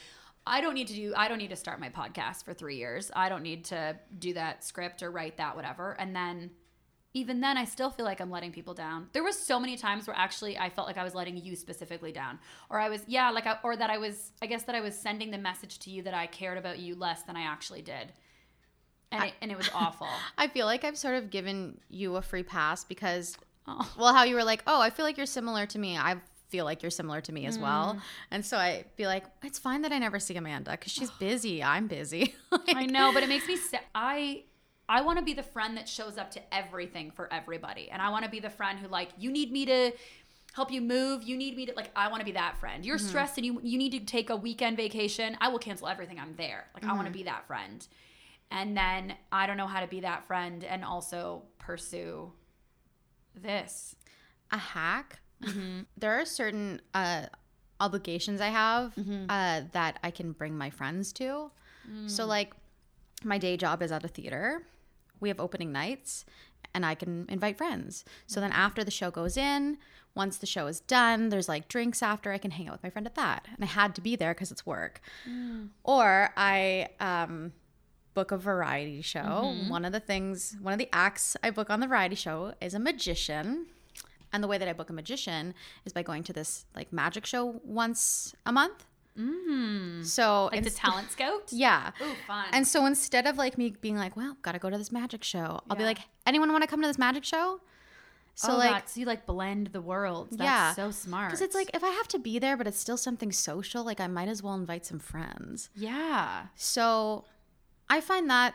I don't need to do I don't need to start my podcast for 3 years. I don't need to do that script or write that whatever. And then even then I still feel like I'm letting people down. There was so many times where actually I felt like I was letting you specifically down or I was yeah, like I, or that I was I guess that I was sending the message to you that I cared about you less than I actually did. And it, and it was awful. I feel like I've sort of given you a free pass because, Oh. well, how you were like, oh, I feel like you're similar to me. I feel like you're similar to me as Mm. well. And so I be like, it's fine that I never see Amanda because she's busy. I'm busy. I know, but it makes me sad. I I want to be the friend that shows up to everything for everybody, and I want to be the friend who like you need me to help you move. You need me to like I want to be that friend. You're stressed and you you need to take a weekend vacation. I will cancel everything. I'm there. Like I want to be that friend. And then I don't know how to be that friend and also pursue this. a hack. Mm-hmm. There are certain uh, obligations I have Mm-hmm. uh, that I can bring my friends to. So, Mm. like, my day job is at a theater. We have opening nights, and I can invite friends. So then, after the show goes in, once the show is done, there's like drinks after. I can hang out with my friend at that, and I had to be there because it's work. Mm. Or I um, book a variety show. Mm-hmm. One of the things, one of the acts I book on the variety show is a magician. And the way that I book a magician is by going to this like magic show once a month. Mm. So Like the talent scout? yeah. Ooh, fun. And so instead of like me being like, well, gotta go to this magic show, I'll be like, anyone want to come to this magic show? So oh, like, so you like blend the worlds. That's Yeah. so smart. because it's like if I have to be there, but it's still something social, like I might as well invite some friends. yeah. So I find that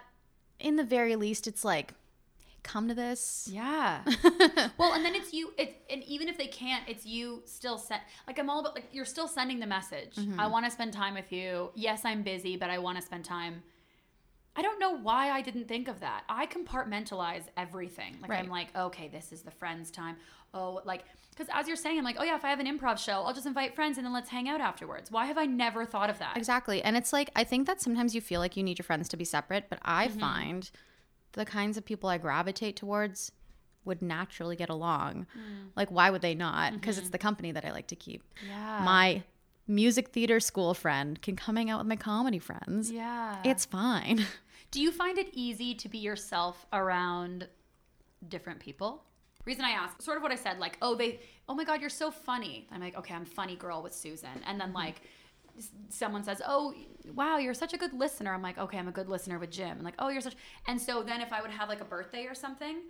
in the very least, it's like, come to this. Yeah. well, and then it's you. It and even if they can't, it's you still send. Like I'm all about like you're still sending the message. I want to spend time with you. Yes, I'm busy, but I want to spend time. I don't know why I didn't think of that. I compartmentalize everything. Like I'm like, okay, this is the friends time. Oh, like because as you're saying, I'm like, oh yeah, if I have an improv show, I'll just invite friends and then let's hang out afterwards. Why have I never thought of that? Exactly. And it's like, I think that sometimes you feel like you need your friends to be separate, but I Mm-hmm. find the kinds of people I gravitate towards would naturally get along. Mm. Like, why would they not? Because Mm-hmm. it's the company that I like to keep. Yeah. My music theater school friend can come hang out with my comedy friends. yeah. It's fine. Do you find it easy to be yourself around different people? Reason I ask, sort of what I said, like, oh, they, oh my God, you're so funny. I'm like, okay, I'm funny girl with Susan. And then like, s- someone says, oh, wow, you're such a good listener. I'm like, okay, I'm a good listener with Jim. And like, oh, you're such, and so then if I would have like a birthday or something,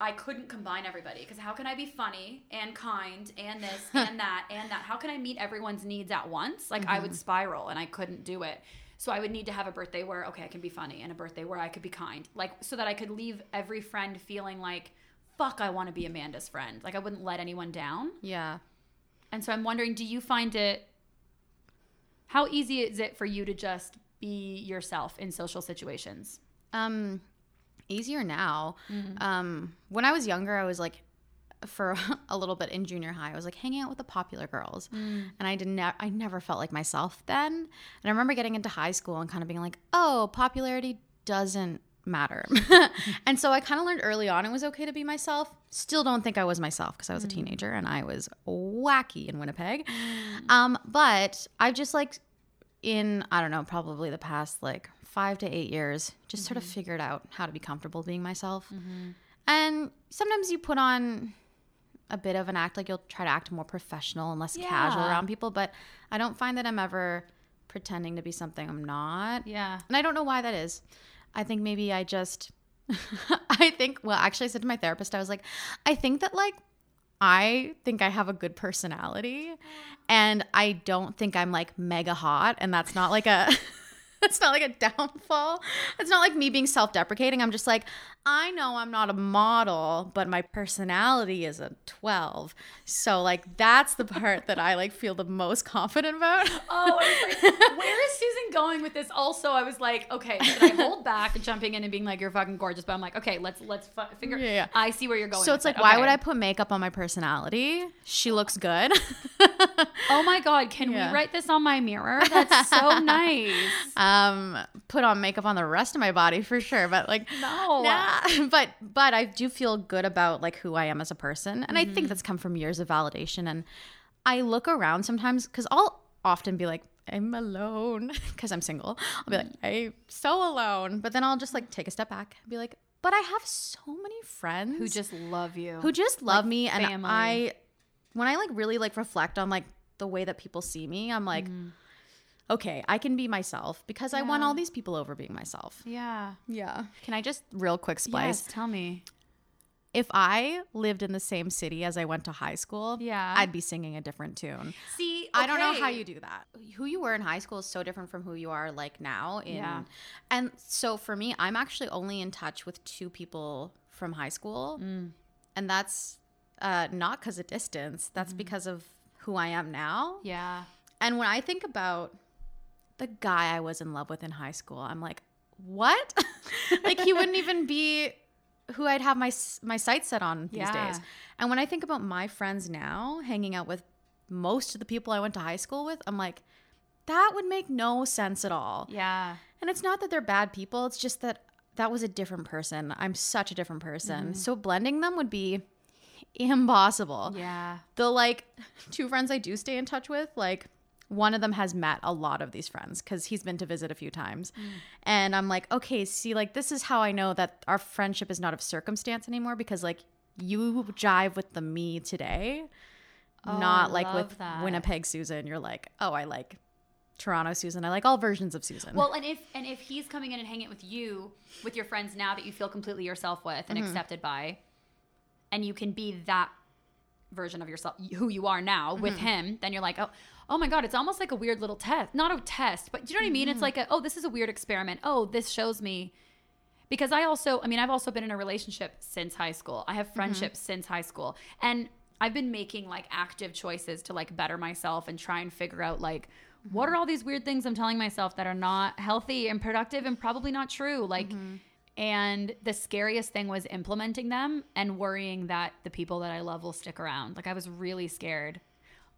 I couldn't combine everybody because how can I be funny and kind and this and that and that? How can I meet everyone's needs at once? Like I would mm-hmm. spiral and I couldn't do it. So I would need to have a birthday where okay, I can be funny and a birthday where I could be kind. Like so that I could leave every friend feeling like fuck, I want to be Amanda's friend. Like I wouldn't let anyone down. yeah. And so I'm wondering, do you find it how easy is it for you to just be yourself in social situations? Um, easier now. Mm-hmm. Um, when I was younger, I was like, for a little bit in junior high, I was like hanging out with the popular girls, Mm. and I didn't. I never felt like myself then. And I remember getting into high school and kind of being like, "Oh, popularity doesn't matter." and so I kind of learned early on it was okay to be myself. Still don't think I was myself because I was a mm. teenager and I was wacky in Winnipeg. Mm. Um, but I've just like in I don't know, probably the past like five to eight years, just sort of mm-hmm. figured out how to be comfortable being myself. Mm-hmm. And sometimes you put on a bit of an act, like you'll try to act more professional and less casual around people, but I don't find that I'm ever pretending to be something I'm not. Yeah. And I don't know why that is. I think maybe I just, I think, well, actually, I said to my therapist, I was like, I think that like, I think I have a good personality and I don't think I'm like mega hot. And that's not like a, it's not like a downfall. It's not like me being self deprecating. I'm just like, I know I'm not a model, but my personality is a 12. So, like, that's the part that I like feel the most confident about. Oh, like, where is Susan going with this. Also, I was like, okay, should I hold back jumping in and being like, you're fucking gorgeous? But I'm like, okay, let's let's fu- figure. Yeah, yeah. I see where you're going. So it's like, it. why Okay. would I put makeup on my personality? She looks good. Oh my god, can Yeah. we write this on my mirror? That's so nice. um, Um, put on makeup on the rest of my body for sure, but like No. nah. but but I do feel good about like who I am as a person, and I Mm-hmm. think that's come from years of validation. And I look around sometimes because I'll often be like, I'm alone because I'm single. I'll be like, mm. I'm so alone, but then I'll just like take a step back and be like, but I have so many friends Who just love you? who just love me and family. i when i like really like reflect on like the way that people see me i'm like mm-hmm. Okay i can be myself because i won Yeah. all these people over being myself yeah. yeah can i just real quick splice Yes, tell me. if i lived in the same city as i went to high school Yeah. i'd be singing a different tune See, I don't know how you do that. Who you were in high school is so different from who you are like now. In, Yeah. And so for me, I'm actually only in touch with two people from high school, Mm. and that's uh, not because of distance. That's because of who I am now. Yeah. And when I think about the guy I was in love with in high school, I'm like, what? like he wouldn't even be who I'd have my my sights set on these Yeah. days. And when I think about my friends now, hanging out with most of the people I went to high school with, I'm like, that would make no sense at all. Yeah. And it's not that they're bad people, it's just that that was a different person. I'm such a different person. Mm-hmm. So blending them would be impossible Yeah. the like two friends I do stay in touch with, like one of them has met a lot of these friends because he's been to visit a few times. Mm. And I'm like, okay, see, like this is how I know that our friendship is not of circumstance anymore because like you jive with the me today, oh, not like with that. Winnipeg Susan. You're like, oh, I like Toronto Susan. I like all versions of Susan. Well, and if and if he's coming in and hanging with you, with your friends now that you feel completely yourself with and mm-hmm. accepted by, and you can be that version of yourself, who you are now, with mm-hmm. him, then you're like, oh, oh my god, it's almost like a weird little test. Not a test, but do you know what I mean? It's mm-hmm. like, a, oh, this is a weird experiment. Oh, this shows me. Because I also, I mean, I've also been in a relationship since high school. I have mm-hmm. friendships since high school, and I've been making like active choices to like better myself and try and figure out like what mm-hmm. are all these weird things I'm telling myself that are not healthy and productive and probably not true. Like, and the scariest thing was implementing them and worrying that the people that I love will stick around. Like, I was really scared.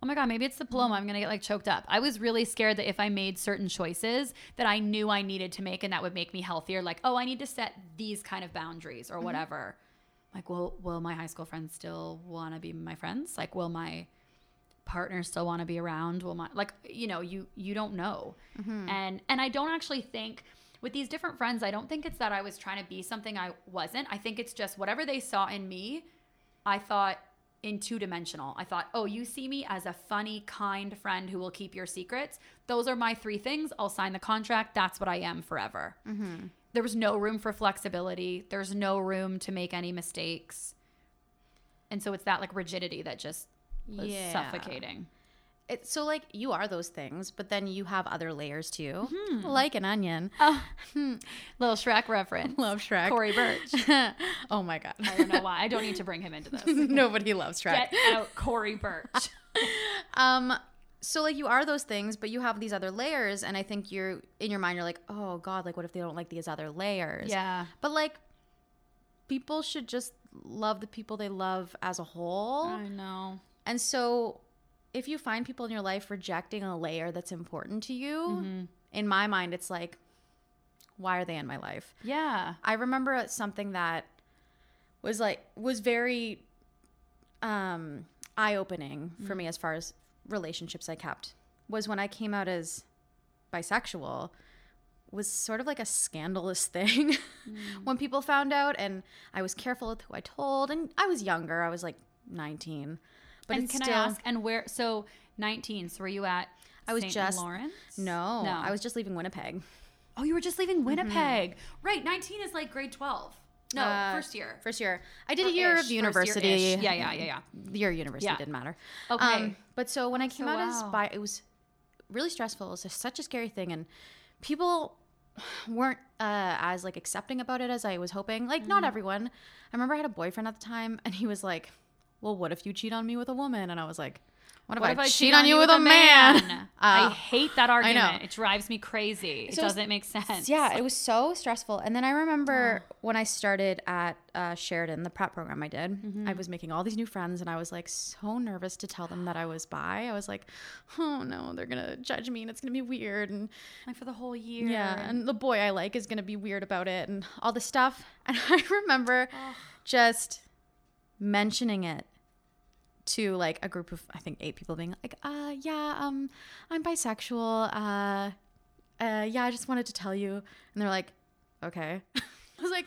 Oh my god, maybe it's the paloma. Mm-hmm. I'm gonna get like choked up. I was really scared that if I made certain choices that I knew I needed to make and that would make me healthier, like, oh, I need to set these kind of boundaries or mm-hmm. whatever. Like, will will my high school friends still want to be my friends? Like, will my partner still want to be around? Will my like you know you you don't know, mm-hmm. and and I don't actually think with these different friends, I don't think it's that I was trying to be something I wasn't. I think it's just whatever they saw in me, I thought in two dimensional. I thought, oh, you see me as a funny, kind friend who will keep your secrets. Those are my three things. I'll sign the contract. That's what I am forever. Mm-hmm. There was no room for flexibility. There's no room to make any mistakes. And so it's that like rigidity that just was Yeah. suffocating. It, so like you are those things, but then you have other layers too, like an onion. Oh, little Shrek reference. Love Shrek. Corey Birch. oh my god. I don't know why. I don't need to bring him into this. Nobody loves Shrek. Get out Corey Birch. Um, so like you are those things, but you have these other layers, and I think you're in your mind, you're like, oh god, like what if they don't like these other layers? Yeah. But like, people should just love the people they love as a whole, I know. and so if you find people in your life rejecting a layer that's important to you, Mm-hmm. in my mind, it's like, why are they in my life? Yeah. I remember something that was like was very um eye opening for me as far as relationships I kept was when I came out as bisexual was sort of like a scandalous thing when people found out and I was careful with who I told and I was younger I was like 19 but and can still I ask, and where, so 19, so were you at I was St. just- Lawrence? no, No. I was just leaving Winnipeg Oh, you were just leaving Winnipeg. Right, 19 is like grade 12. No, Uh, first year. first year I did a year ish, of university Yeah, yeah, yeah, yeah. your university Yeah. didn't matter Okay. Um, but so when I came So out as bi, it was really stressful. It was just such a scary thing, and people weren't uh, as like accepting about it as I was hoping. Like not everyone. I remember I had a boyfriend at the time, and he was like, "Well, what if you cheat on me with a woman?" And I was like, What if, What I, if I cheat on you with a man? I Uh, hate that argument. I know. It drives me crazy. It So it's- doesn't make sense. Yeah, it was so stressful. And then I remember when I started at uh, Sheridan, the prep program I did, I was making all these new friends, and I was like so nervous to tell them that I was bi. I was like, oh no, they're gonna judge me, and it's gonna be weird, and like for the whole year. yeah, and the boy I like is gonna be weird about it, and all this stuff. And I remember just mentioning it to like a group of I think eight people being like, uh yeah, um I'm bisexual. Uh uh yeah, I just wanted to tell you. And they're like, okay. I was like,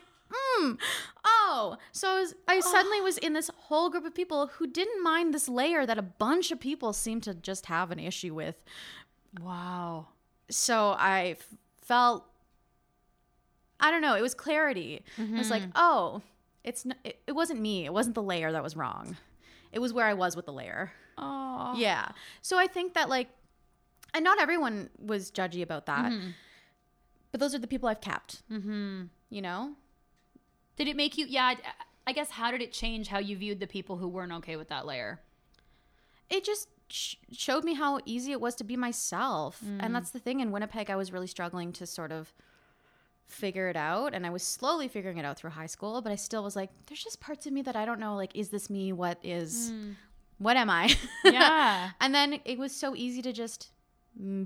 mm, oh. So I, was, I suddenly was in this whole group of people who didn't mind this layer that a bunch of people seem to just have an issue with. wow. So I f- felt I don't know, it was clarity. It was like, oh, it's n- it, it wasn't me. It wasn't the layer that was wrong. It was where I was with the layer. Oh. Yeah. So I think that like and not everyone was judgy about that. But those are the people I've kept. Mm-hmm. You know? Did it make you? Yeah. I- guess how did it change how you viewed the people who weren't okay with that layer? It just sh- showed me how easy it was to be myself. And that's the thing in Winnipeg I was really struggling to sort of figure it out and I was slowly figuring it out through high school, but I still was like there's just parts of me that I don't know like is this me? What is what am I? Yeah. and then it was so easy to just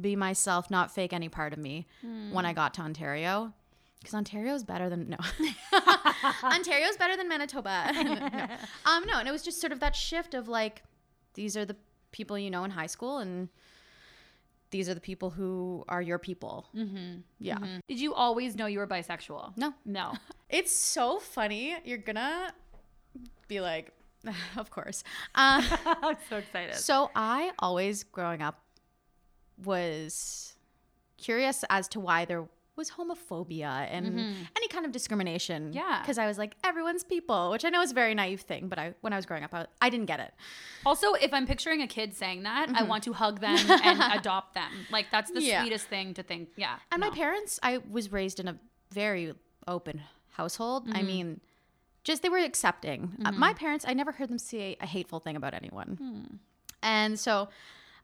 be myself, not fake any part of me when I got to Ontario. Because Ontario's better than no, Ontario's better than Manitoba. no. Um, no, and it was just sort of that shift of like, these are the people you know in high school, and these are the people who are your people. Mm-hmm. Yeah, Did you always know you were bisexual? no, No. it's so funny. You're gonna be like, of course. Uh, I'm so excited. So I always growing up was curious as to why there was homophobia and mm-hmm. any kind of discrimination. Yeah. Because I was like, everyone's people, which I know is a very naive thing, but I when I was growing up, I, I didn't get it. Also, if I'm picturing a kid saying that, I mm-hmm. want to hug them and adopt them. Like that's the Yeah. sweetest thing to think. Yeah. And no. my parents, I was raised in a very open household. I mm-hmm. mean, just they were accepting. Uh, my parents, I never heard them say a hateful thing about anyone. Hmm. And so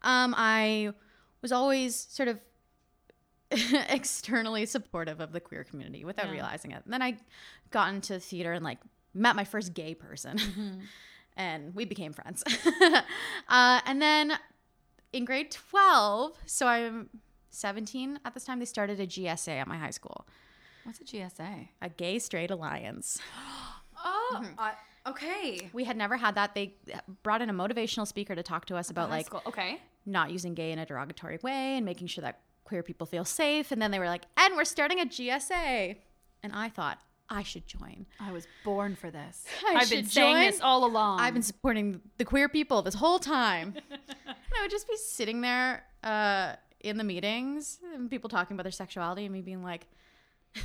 um, I was always sort of externally supportive of the queer community without realizing it. And then I got into theater and like met my first gay person. and we became friends. uh, and then in grade 12, so I'm 17 at this time, they started a GSA at my high school, What's a GSA? a gay straight alliance. Oh, okay. We had never had that. They brought in a motivational speaker to talk to us about like okay. not using gay in a derogatory way and making sure that queer people feel safe. And then they were like, and we're starting a GSA. And I thought, I should join. I was born for this. I I've been saying join. this all along. I've been supporting the queer people this whole time. and I would just be sitting there uh, in the meetings and people talking about their sexuality and me being like,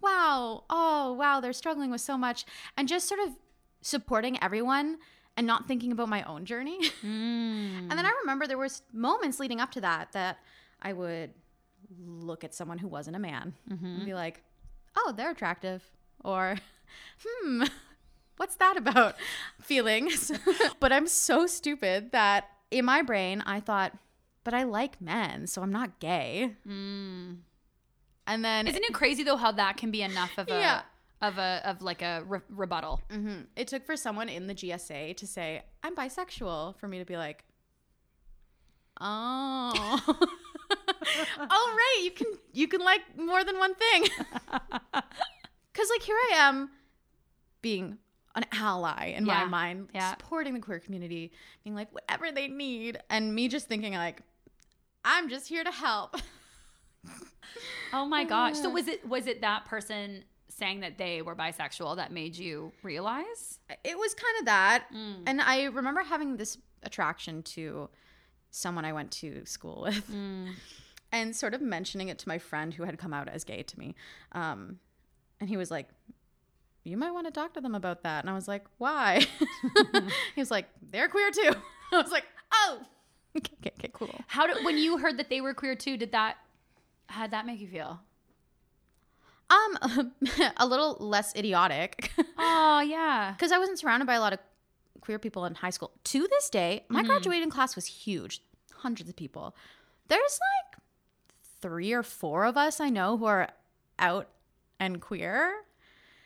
wow, oh, wow, they're struggling with so much. And just sort of supporting everyone and not thinking about my own journey. And then I remember there was moments leading up to that that I would look at someone who wasn't a man and be like, "Oh, they're attractive," or "Hmm, what's that about?" Feelings. but I'm so stupid that in my brain I thought, "But I like men, so I'm not gay." And then Isn't it crazy though how that can be enough of a Yeah. of a of like a re- rebuttal? Mhm. it took for someone in the GSA to say, "I'm bisexual," for me to be like, "Oh." Oh right, you can you can like more than one thing. Cuz like here I am being an ally in my mind, yeah. supporting the queer community, being like whatever they need and me just thinking like I'm just here to help. Oh my gosh. So was it was it that person saying that they were bisexual that made you realize? it was kind of that. Mm. And I remember having this attraction to someone I went to school with mm. And sort of mentioning it to my friend who had come out as gay to me. Um, and he was like, You might want to talk to them about that. And I was like, Why? he was like, They're queer too. I was like, Oh, okay, okay, okay, cool. How did when you heard that they were queer too, did that how'd that make you feel? Um, a little less idiotic. Oh yeah. because I wasn't surrounded by a lot of queer people in high school. To this day, my graduating class was huge, hundreds of people. There's like three or four of us I know who are out and queer.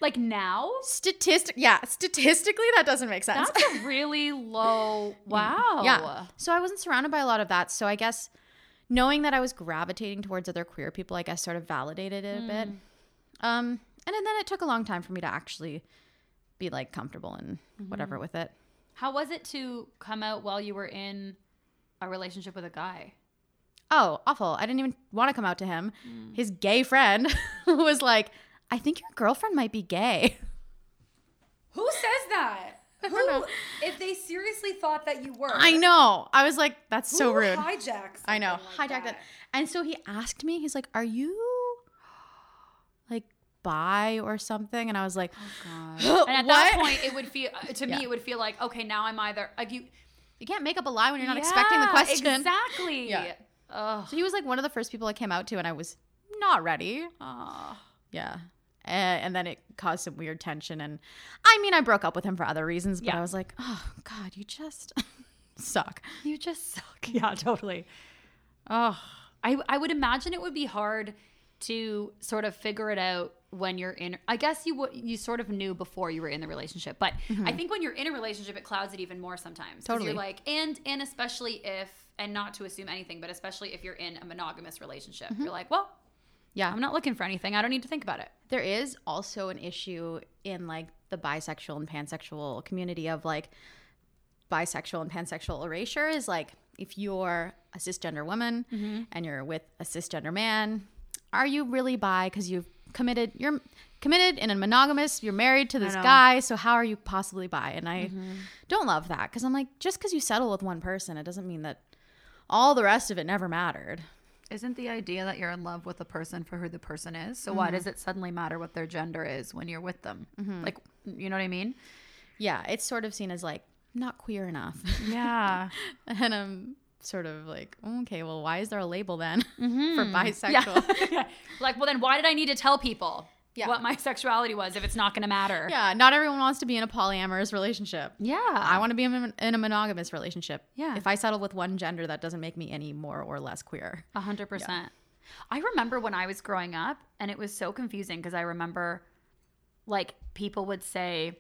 Like now? Statistic, yeah, statistically that doesn't make sense. That's a really low. Wow. Yeah. So I wasn't surrounded by a lot of that. So I guess knowing that I was gravitating towards other queer people, I guess sort of validated it a bit. Um, and then it took a long time for me to actually be like comfortable and whatever with it. How was it to come out while you were in a relationship with a guy? Oh, awful. I didn't even want to come out to him. His gay friend was like, I think your girlfriend might be gay. Who says that? I don't know. If they seriously thought that you were, I know. I was like, that's so rude. Hijacks. I know. Hijacked it. And so he asked me, he's like, Are you like bi or something? And I was like, "Oh god." And at that point, it would feel uh, to Yeah. me, it would feel like okay, now I'm either like you You can't make up a lie when you're not expecting the question. exactly. Yeah. Ugh. So he was like one of the first people I came out to, and I was not ready. Aw. Yeah. And then it caused some weird tension. And I mean, I broke up with him for other reasons, but Yeah. I was like, oh, God, you just suck. You just suck. Yeah, totally. Oh, I I would imagine it would be hard to sort of figure it out when you're in I guess you would you sort of knew before you were in the relationship. But mm-hmm. I think when you're in a relationship it clouds it even more sometimes. Totally. You're like and and especially if and not to assume anything, but especially if you're in a monogamous relationship. You're like, well, yeah. I'm not looking for anything. I don't need to think about it. there is also an issue in like the bisexual and pansexual community of like bisexual and pansexual erasure is like if you're a cisgender woman Mm-hmm. and you're with a cisgender man are you really bi because you've committed you're committed in a monogamous you're married to this guy so how are you possibly bi and i Mm-hmm. don't love that because i'm like just because you settle with one person it doesn't mean that all the rest of it never mattered Isn't the idea that you're in love with a person for who the person is? So why does mm-hmm. it suddenly matter what their gender is when you're with them? Mm-hmm. Like, you know what I mean? yeah it's sort of seen as like not queer enough Yeah. And I'm sort of like, okay, well, why is there a label then mm-hmm. for Yeah. bisexual? yeah. Like, well, then why did I need to tell people Yeah. what my sexuality was if it's not going to matter? Yeah, not everyone wants to be in a polyamorous relationship. Yeah. I want to be in a, in a monogamous relationship. Yeah. If I settle with one gender, that doesn't make me any more or less queer. A hundred percent. I remember when I was growing up, and it was so confusing because I remember, like, people would say,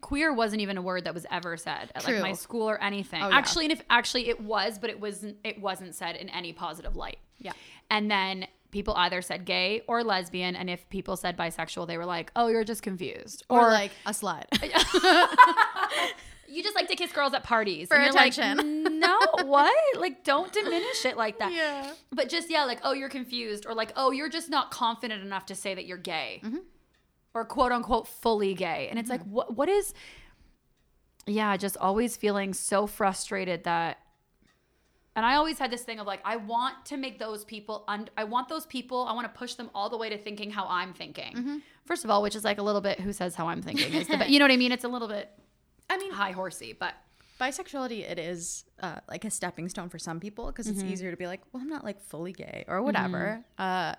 "Queer" wasn't even a word that was ever said at like my school or anything. Oh, yeah. Actually, and if actually it was, but it wasn't. It wasn't said in any positive light. Yeah. And then people either said gay or lesbian, and if people said bisexual, they were like, "Oh, you're just confused," Or, like a slut. you just like to kiss girls at parties For you're like, attention. no, what? Like, don't diminish it like that. Yeah. But just yeah, like, oh, you're confused, or like, oh, you're just not confident enough to say that you're gay, Mm-hmm. or quote unquote fully gay. And it's like, what? What is? Yeah, just always feeling so frustrated that. And I always had this thing of like, I want to make those people, un- I want those people, I want to push them all the way to thinking how I'm thinking. Mm-hmm. First of all, which is like a little bit who says how I'm thinking is the, you know what I mean? It's a little bit I mean, high horsey, but bisexuality, it is uh, like a stepping stone for some people because Mm-hmm. it's easier to be like, well, I'm not like fully gay or whatever. Uh,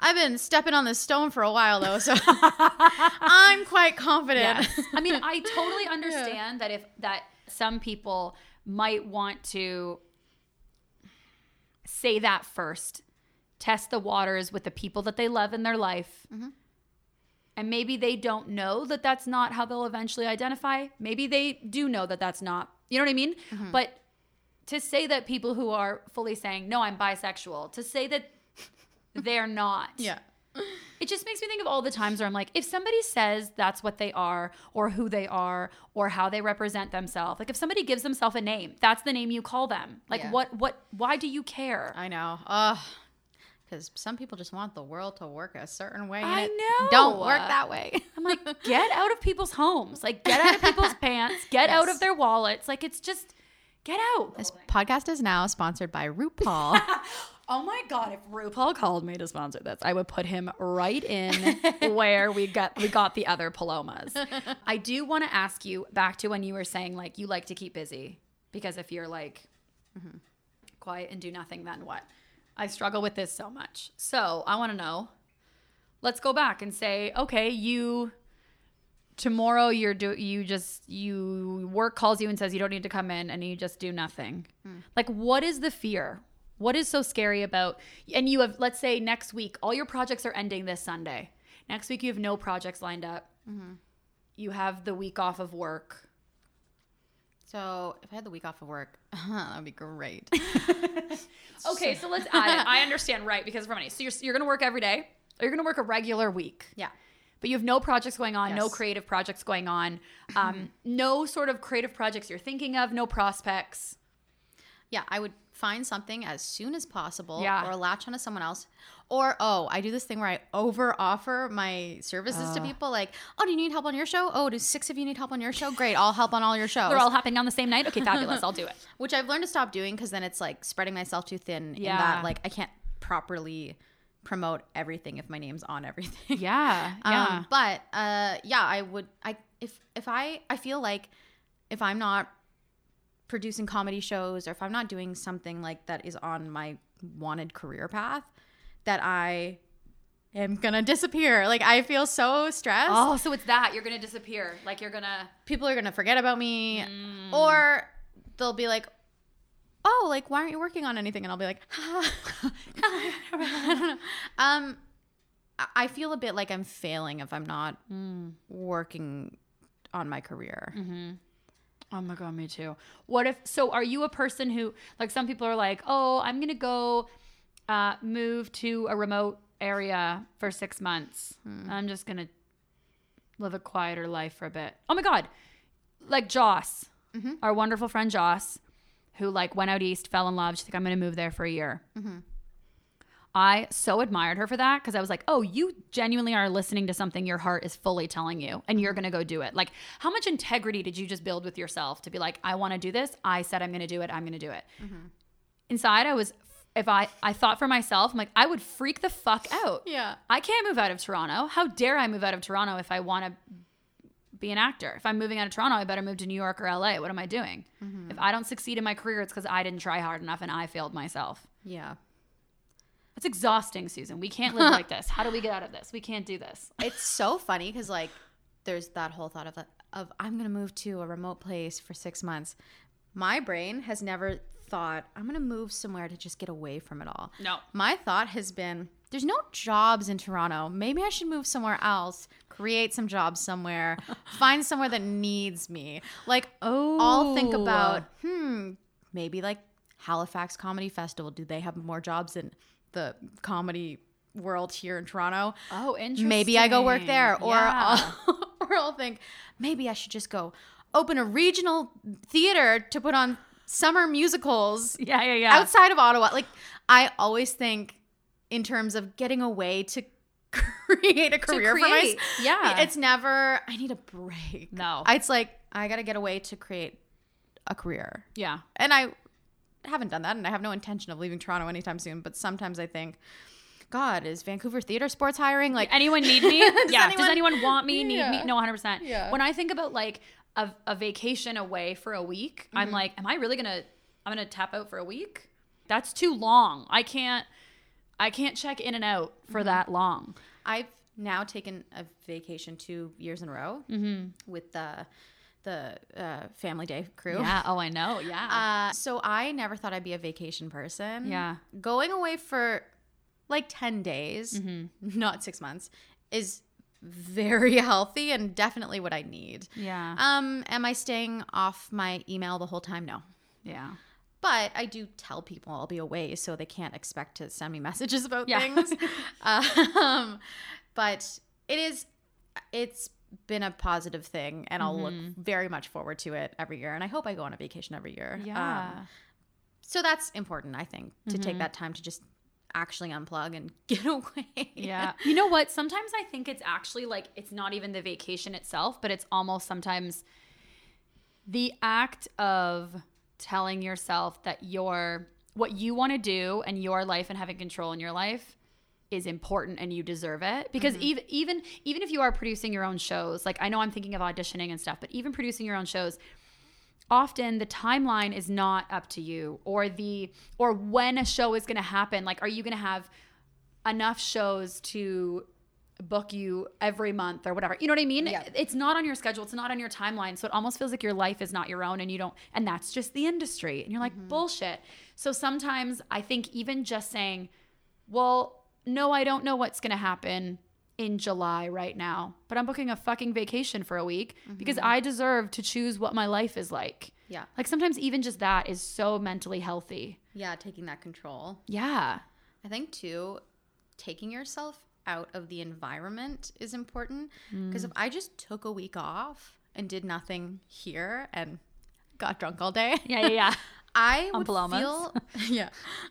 I've been stepping on this stone for a while though, so I'm quite confident. I mean, I totally understand that if that some people might want to say that first, test the waters with the people that they love in their life. Mm-hmm. And maybe they don't know that that's not how they'll eventually identify. Maybe they do know that that's not. You know what I mean? Mm-hmm. But to say that people who are fully saying, no, I'm bisexual, to say that they're not yeah. It just makes me think of all the times where I'm like, if somebody says that's what they are, or who they are, or how they represent themselves, like if somebody gives themselves a name, that's the name you call them. Like, Yeah. what, what, why do you care? I know. Ugh. Because some people just want the world to work a certain way. and I it know. Don't work that way. I'm like, get out of people's homes, like, get out of people's pants, get out of their wallets. Like, it's just, get out. This podcast is now sponsored by RuPaul. Oh my god! If RuPaul called me to sponsor this, I would put him right in where we got we got the other palomas. I do want to ask you back to when you were saying like you like to keep busy because if you're like mm-hmm. quiet and do nothing, then what? I struggle with this so much. So I want to know. Let's go back and say, okay, you tomorrow you're do you just you work calls you and says you don't need to come in and you just do nothing. Hmm. Like what is the fear? What is so scary about and you have let's say next week all your projects are ending this Sunday. Next week you have no projects lined up. You have the week off of work. So if I had the week off of work, that'd be great. Okay, so let's add it. I understand, right? Because for money. So you're, you're going to work every day. Or you're going to work a regular week. yeah. But you have no projects going on, no creative projects going on, um, no sort of creative projects you're thinking of, no prospects. Yeah, I would find something as soon as possible Yeah. or latch onto someone else. Or, oh, I do this thing where I over offer my services to people like, oh, do you need help on your show? Oh, do six of you need help on your show? Great, I'll help on all your shows. They're all happening on the same night. Okay, fabulous. I'll do it. Which I've learned to stop doing because then it's like spreading myself too thin in Yeah. that like I can't properly promote everything if my name's on everything. Yeah, yeah. Um, but uh, yeah, I would. I if if I I feel like if I'm not producing comedy shows or if I'm not doing something like that is on my wanted career path, that I am gonna disappear. Like I feel so stressed. oh, so it's that you're gonna disappear. Like you're gonna. People are gonna forget about me, mm. or they'll be like. Oh, like why aren't you working on anything? And I'll be like, I don't know. Um, I- I feel a bit like I'm failing if I'm not mm. working on my career. Mm-hmm. Oh my god, me too. What if? So, are you a person who, like, some people are like, oh, I'm gonna go uh, move to a remote area for six months. Hmm. I'm just gonna live a quieter life for a bit. Oh my god, like Joss, mm-hmm. our wonderful friend Joss, who like went out east, fell in love. She's like, I'm gonna move there for a year. Mm-hmm. I so admired her for that because I was like, oh, you genuinely are listening to something your heart is fully telling you and you're going to go do it. Like, how much integrity did you just build with yourself to be like, I want to do this. I said I'm going to do it. I'm going to do it. Mm-hmm. Inside, I was, if I, I thought for myself, I'm like, I would freak the fuck out. Yeah. I can't move out of Toronto. How dare I move out of Toronto if I want to be an actor? If I'm moving out of Toronto, I better move to New York or LA. What am I doing? Mm-hmm. If I don't succeed in my career, it's because I didn't try hard enough and I failed myself. Yeah. It's exhausting, Susan. We can't live like this. How do we get out of this? We can't do this. It's so funny because like there's that whole thought of of I'm gonna move to a remote place for six months. My brain has never thought I'm gonna move somewhere to just get away from it all. No. My thought has been there's no jobs in Toronto. Maybe I should move somewhere else, create some jobs somewhere, find somewhere that needs me. Like Oh. I'll think about hmm, maybe like Halifax Comedy Festival. Do they have more jobs in the comedy world here in Toronto? Oh, interesting. maybe I go work there, or Yeah. I'll, or I'll think maybe I should just go open a regional theater to put on summer musicals yeah, yeah, yeah. outside of Ottawa. Like I always think in terms of getting away to create a career for myself. yeah. it's never. I need a break. No. it's like I got to get away to create a career, yeah. and I haven't done that, and I have no intention of leaving Toronto anytime soon. But sometimes I think. God, is Vancouver Theater Sports hiring? Like, Anyone need me? yeah. Does anyone- anyone want me? Need Yeah. me? No, 100%. Yeah. When I think about like a, a vacation away for a week, I'm Mm-hmm. like, am I really going to, I'm going to tap out for a week? That's too long. I can't, I can't check in and out Mm-hmm. for that long. I've now taken a vacation two years in a row with the the uh, Family Day crew. Yeah. Oh, I know. Yeah. Uh, so I never thought I'd be a vacation person. Yeah. Going away for like 10 days, Mm-hmm. not six months, is very healthy and definitely what I need. yeah. Um, am I staying off my email the whole time? No. yeah. But I do tell people I'll be away so they can't expect to send me messages about Yeah. things. um, but it is, it's been a positive thing and I'll look Mm-hmm. very much forward to it every year. And I hope I go on a vacation every year. Yeah. Um, so that's important, I think, to take that time to just actually unplug and get away. Yeah. You know what? Sometimes I think it's actually like it's not even the vacation itself, but it's almost sometimes the act of telling yourself that your what you want to do and your life and having control in your life is important and you deserve it because mm-hmm. even even even if you are producing your own shows like I know I'm thinking of auditioning and stuff but even producing your own shows often the timeline is not up to you or the or when a show is going to happen like are you going to have enough shows to book you every month or whatever. You know what I mean? Yeah. It's not on your schedule, it's not on your timeline. So it almost feels like your life is not your own and you don't and that's just the industry. And you're like, mm-hmm. "Bullshit." So sometimes I think even just saying, "Well, no, I don't know what's going to happen in July right now, but I'm booking a fucking vacation for a week because mm-hmm. I deserve to choose what my life is like." Yeah. Like sometimes even just that is so mentally healthy. Yeah, taking that control. Yeah. I think too, taking yourself out of the environment is important mm. because if I just took a week off and did nothing here and got drunk all day, Yeah, yeah, yeah. I would feel yeah,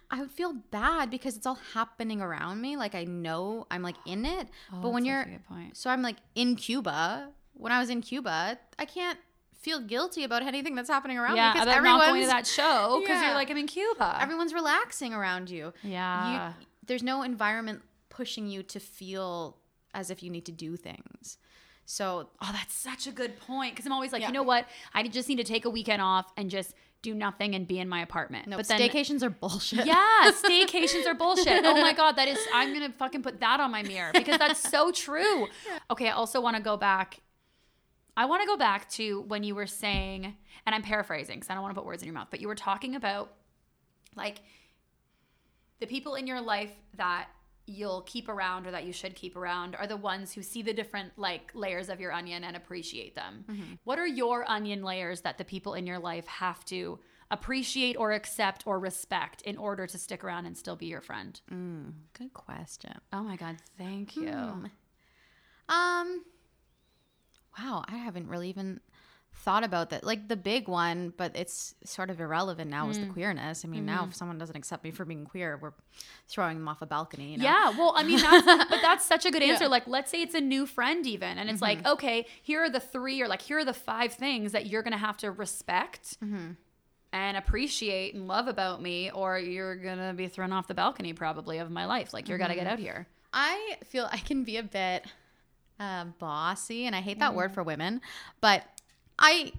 I would feel bad because it's all happening around me. Like I know I'm like in it, oh, but when you're such a good point. so I'm like in Cuba. When I was in Cuba, I can't feel guilty about anything that's happening around yeah, me because everyone's not going to that show because Yeah. you're like, I'm in Cuba. everyone's relaxing around you. yeah. You, there's no environment pushing you to feel as if you need to do things. So oh, that's such a good point. Because I'm always like, Yeah. you know what? I just need to take a weekend off and just do nothing and be in my apartment. no, but then, staycations are bullshit. yeah, staycations are bullshit. Oh my god, that is. I'm gonna fucking put that on my mirror because that's so true. Okay, I also want to go back. I want to go back to when you were saying, and I'm paraphrasing because I don't want to put words in your mouth, but you were talking about like the people in your life that you'll keep around or that you should keep around are the ones who see the different like layers of your onion and appreciate them. Mm-hmm. What are your onion layers that the people in your life have to appreciate or accept or respect in order to stick around and still be your friend? Mm, good question. Oh my god, thank you. Hmm. Um wow, I haven't really even thought about that. Like the big one, but it's sort of irrelevant now is the mm. queerness. I mean, now if mm. someone doesn't accept me for being queer, we're throwing them off a balcony, you know. Yeah, well, I mean, that's, but that's such a good answer. Like, let's say it's a new friend, even, and it's like, mm-hmm. okay, here are the three, or like, here are the five things that you're gonna have to respect mm-hmm. and appreciate and love about me, or you're gonna be thrown off the balcony probably of my life. Like, you're gotta get mm-hmm. out here. I feel I can be a bit uh, bossy, and I hate that word mm. for women, but I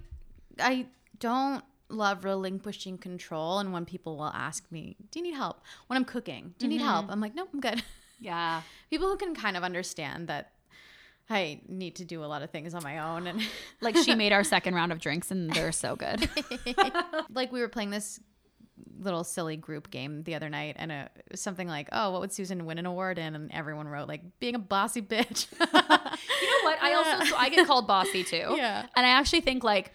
I don't love relinquishing control. And when people will ask me, "Do you need help?" When I'm cooking, "Do you need help?" Mm-hmm. I'm like, "No, I'm good." Yeah, people who can kind of understand that I need to do a lot of things on my own, and like she made our second round of drinks, and they're so good. like we were playing this little silly group game the other night and it was something like oh what would susan win an award in and everyone wrote like being a bossy bitch you know what? I also so I get called bossy too. Yeah. And I actually think like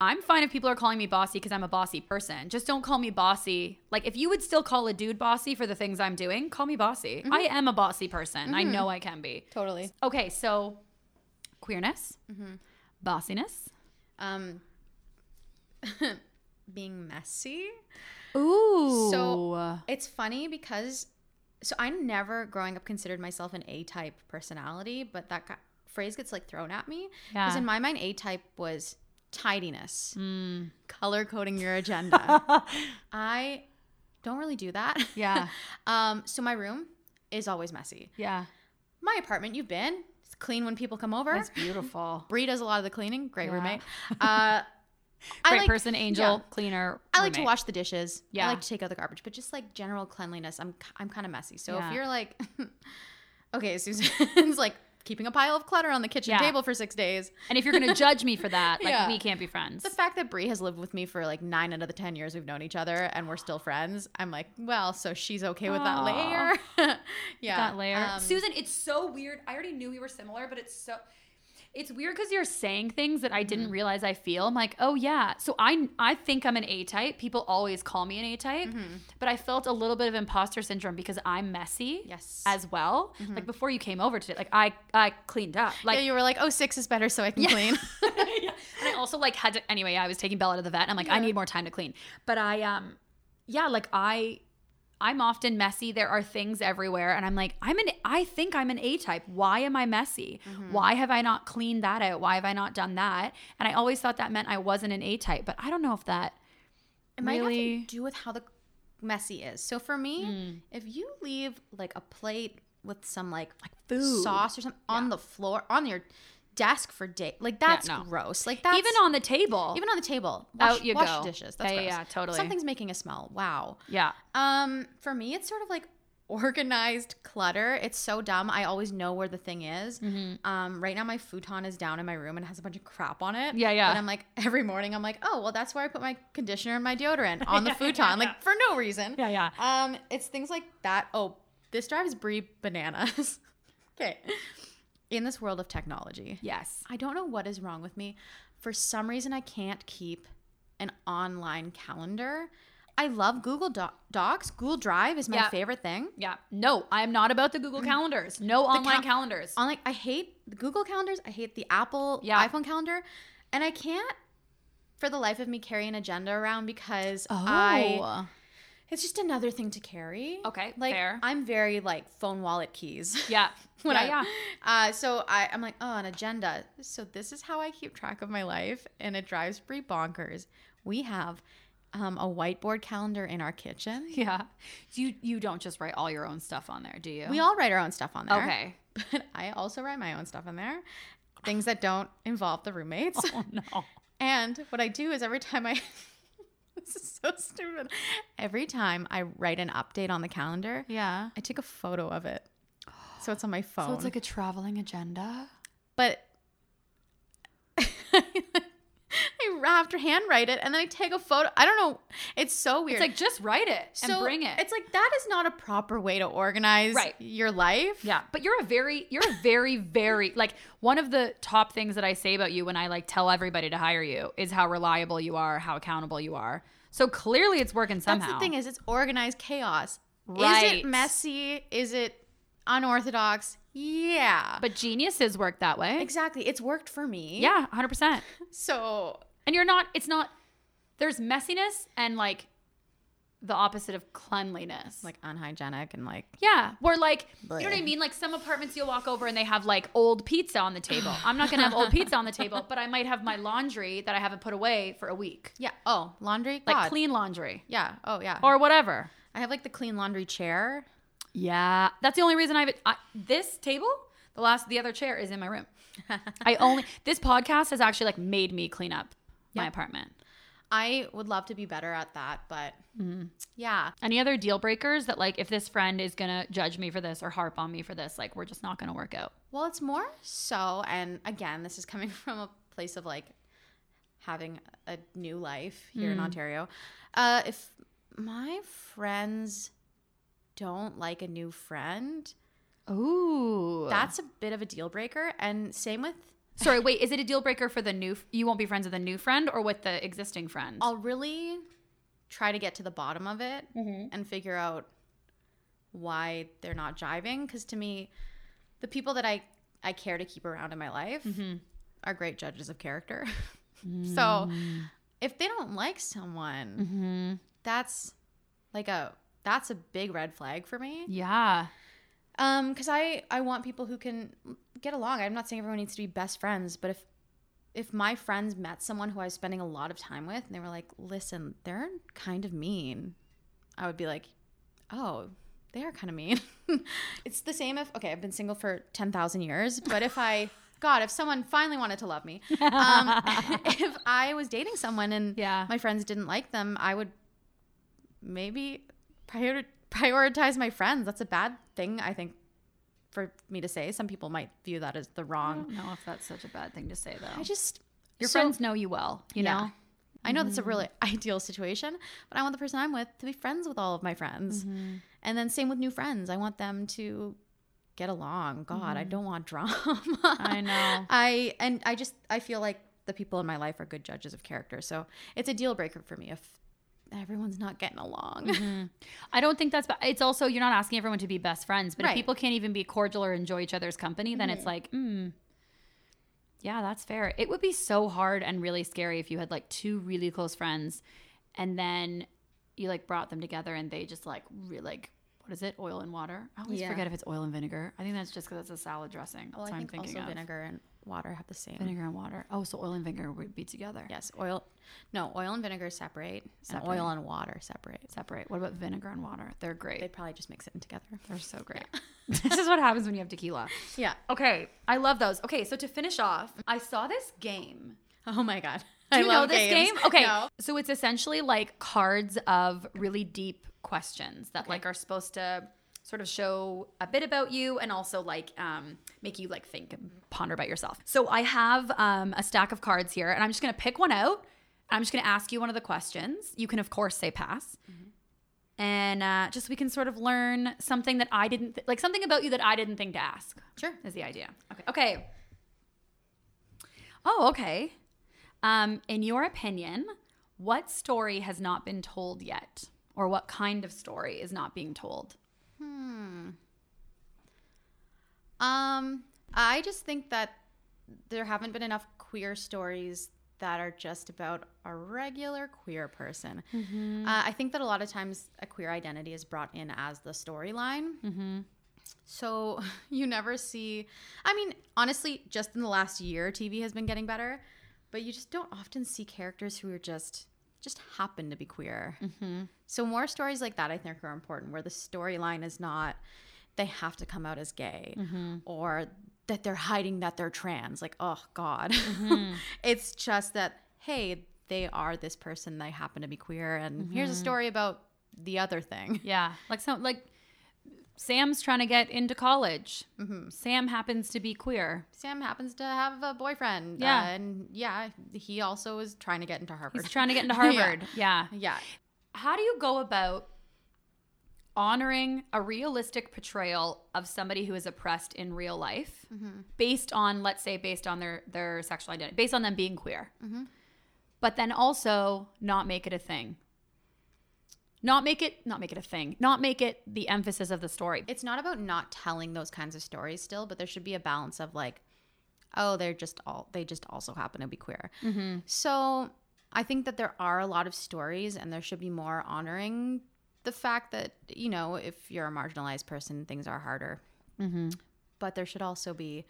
I'm fine if people are calling me bossy because I'm a bossy person. Just don't call me bossy. Like if you would still call a dude bossy for the things I'm doing, call me bossy. I am a bossy person. I know I can be. totally Okay, so queerness, mm-hmm. bossiness. um being messy Ooh. So it's funny because so I never growing up considered myself an A type personality, but that got, phrase gets like thrown at me because Yeah. in my mind A type was tidiness, color coding your agenda. I don't really do that. Yeah. um. So my room is always messy. yeah. My apartment, you've been. It's clean when people come over. That's beautiful. Bree does a lot of the cleaning. Great Yeah. roommate. Uh, Great like- person, angel, yeah. cleaner. I like to wash the dishes. Yeah. I like to take out the garbage, but just like general cleanliness, I'm I'm kind of messy. So Yeah. if you're like, okay, Susan's like keeping a pile of clutter on the kitchen Yeah. table for six days. And if you're gonna judge me for that, like Yeah. we can't be friends. The fact that Brie has lived with me for like nine out of the ten years we've known each other, and we're still friends, I'm like, well, so she's okay with that layer. yeah, that layer. um, Susan, it's so weird. I already knew we were similar, but it's so it's weird because you're saying things that I didn't Mm-hmm. realize I feel. I'm like, oh yeah. So I I think I'm an A type. People always call me an A type, Mm-hmm. but I felt a little bit of imposter syndrome because I'm messy. Yes. As well. Like before you came over today, like I I cleaned up. Like yeah, you were like, oh, six is better, so I can clean. yeah. And I also like had to anyway, I was taking Bella to the vet and I'm like, I need more time to clean. But I um yeah, like I I'm often messy. There are things everywhere and I'm like, I'm an I think I'm an A type. Why am I messy? Why have I not cleaned that out? Why have I not done that? And I always thought that meant I wasn't an A type, but I don't know if that It might have Really? to do with how the messy is. So for me, Hmm. if you leave like a plate with some like like food. sauce or something on the floor on your desk for day, like that's no. gross. Like that's even on the table. even on the table. Out you wash go. dishes. That's Yeah, yeah, gross. yeah, totally. Something's making a smell. Wow. yeah. Um, for me, it's sort of like organized clutter. It's so dumb. I always know where the thing is. Mm-hmm. Um, right now my futon is down in my room and has a bunch of crap on it. Yeah, yeah. And I'm like every morning I'm like, oh well, that's where I put my conditioner and my deodorant on the Yeah, futon, yeah, like yeah. for no reason. Yeah, yeah. Um, it's things like that. Oh, this drives Brie bananas. okay. In this world of technology, Yes. I don't know what is wrong with me. For some reason, I can't keep an online calendar. I love Google Doc- Docs. Google Drive is my Yeah. favorite thing. Yeah. No, I am not about the Google mm. calendars. No online cal- calendars. On like, I hate the Google calendars. I hate the Apple Yeah. iPhone calendar, and I can't, for the life of me, carry an agenda around because Oh. I. It's just another thing to carry. Okay, like fair. I'm very like phone wallet keys. yeah. when yeah, I, yeah. Uh, so I, I'm like, oh, an agenda. So this is how I keep track of my life, and it drives Brie bonkers. We have um, a whiteboard calendar in our kitchen. Yeah. You you don't just write all your own stuff on there, do you? We all write our own stuff on there. Okay. But I also write my own stuff in there, things that don't involve the roommates. Oh no. And what I do is every time I. this is so stupid. Every time I write an update on the calendar, Yeah. I take a photo of it. So it's on my phone. So it's like a traveling agenda. but I have to handwrite it and then I take a photo. I don't know. It's so weird. It's like just write it and bring it. It's like that is not a proper way to organize Right. your life. Yeah, but you're a very, you're a very, very like one of the top things that I say about you when I like tell everybody to hire you is how reliable you are, how accountable you are. So clearly, it's working somehow. That's the thing is it's organized chaos. Is it messy? Is it unorthodox? Yeah. but geniuses work that way. exactly. It's worked for me. Yeah, hundred percent. So And you're not. It's not. There's messiness and like the opposite of cleanliness. like unhygienic and like Yeah, where like you know what I mean. Like some apartments, you'll walk over and they have like old pizza on the table. I'm not gonna have old pizza on the table, but I might have my laundry that I haven't put away for a week, yeah. Oh, laundry. like God. clean laundry Yeah. Oh yeah. or whatever. I have like the clean laundry chair. Yeah, that's the only reason I've I, this table. The last, the other chair is in my room. I only this podcast has actually like made me clean up my apartment. I would love to be better at that, but yeah. Any other deal breakers that like if this friend is gonna judge me for this or harp on me for this, like we're just not gonna work out. Well, it's more so, and again, this is coming from a place of like having a new life here in Ontario. Uh, if my friends don't like a new friend, Ooh, that's a bit of a deal breaker. And same with, sorry. Wait, is it a deal breaker for the new? You won't be friends with the new friend or with the existing friend? I'll really try to get to the bottom of it mm-hmm. and figure out why they're not jiving. Because to me, the people that I, I care to keep around in my life mm-hmm. are great judges of character. so mm. if they don't like someone, mm-hmm. that's like a that's a big red flag for me. yeah. Um, because I I want people who can get along. I'm not saying everyone needs to be best friends, but if if my friends met someone who I was spending a lot of time with and they were like, listen, they're kind of mean, I would be like, oh, they are kind of mean. it's the same if, okay, I've been single for 10,000 years, but if I, God, if someone finally wanted to love me, um, if I was dating someone and Yeah. my friends didn't like them, I would maybe prior- prioritize my friends. That's a bad thing, I think, for me to say. Some people might view that as the wrong. I don't know if that's such a bad thing to say though. I just Your so- friends know you well, you Yeah. know. I know that's a really mm-hmm. ideal situation, but I want the person I'm with to be friends with all of my friends. Mm-hmm. And then same with new friends. I want them to get along. God, I mm-hmm. don't want drama. I know. I and I just I feel like the people in my life are good judges of character. So it's a deal breaker for me if everyone's not getting along. I don't think that's. It's also you're not asking everyone to be best friends, but if people can't even be cordial or enjoy each other's company, then it's like, mm, yeah, that's fair. It would be so hard and really scary if you had like two really close friends, and then you like brought them together and they just like really like what is it, oil and water? I always Yeah. forget if it's oil and vinegar. I think that's just because it's a salad dressing. That's well, what I I'm think thinking also of. vinegar and water have the same. Vinegar and water. Oh, so oil and vinegar would be together. Yes, oil. No, oil and vinegar separate, Separate. and oil and water separate. Separate. What about vinegar and water? They're great. They'd probably just mix it in together. They're so great. this is what happens when you have tequila. Yeah. Okay, I love those. Okay, so to finish off, I saw this game. Oh my god. Do I you know this games. game? Okay, No. so it's essentially like cards of really deep questions that like are supposed to sort of show a bit about you and also like um, make you like think and ponder about yourself. So I have um, a stack of cards here, and I'm just gonna pick one out. I'm just gonna ask you one of the questions. You can of course say pass. And uh, just we can sort of learn something that I didn't th- like something about you that I didn't think to ask. Sure. is the idea. Okay. Okay. Oh, okay. Um, in your opinion, what story has not been told yet, or what kind of story is not being told? Um, I just think that there haven't been enough queer stories that are just about a regular queer person. Uh, I think that a lot of times a queer identity is brought in as the storyline. So you never see, I mean, honestly, just in the last year, TV has been getting better, but you just don't often see characters who are just just happen to be queer. Mm-hmm. So more stories like that I think are important where the storyline is not they have to come out as gay mm-hmm. or that they're hiding that they're trans. Like, oh God. Mm-hmm. it's just that, hey, they are this person, they happen to be queer, and here's a story about the other thing. Yeah, like some like Sam's trying to get into college. Mm-hmm. Sam happens to be queer. Sam happens to have a boyfriend. Yeah. uh, and yeah, he also is trying to get into Harvard. He's trying to get into Harvard. yeah. yeah. How do you go about honoring a realistic portrayal of somebody who is oppressed in real life based on let's say based on their their sexual identity based on them being queer but then also not make it a thing not make it not make it a thing not make it the emphasis of the story It's not about not telling those kinds of stories still, but there should be a balance of like, oh, they're just all, they just also happen to be queer. Mm-hmm. So I think that there are a lot of stories and there should be more honoring the fact that, you know, if you're a marginalized person, things are harder. Mm-hmm. But there should also be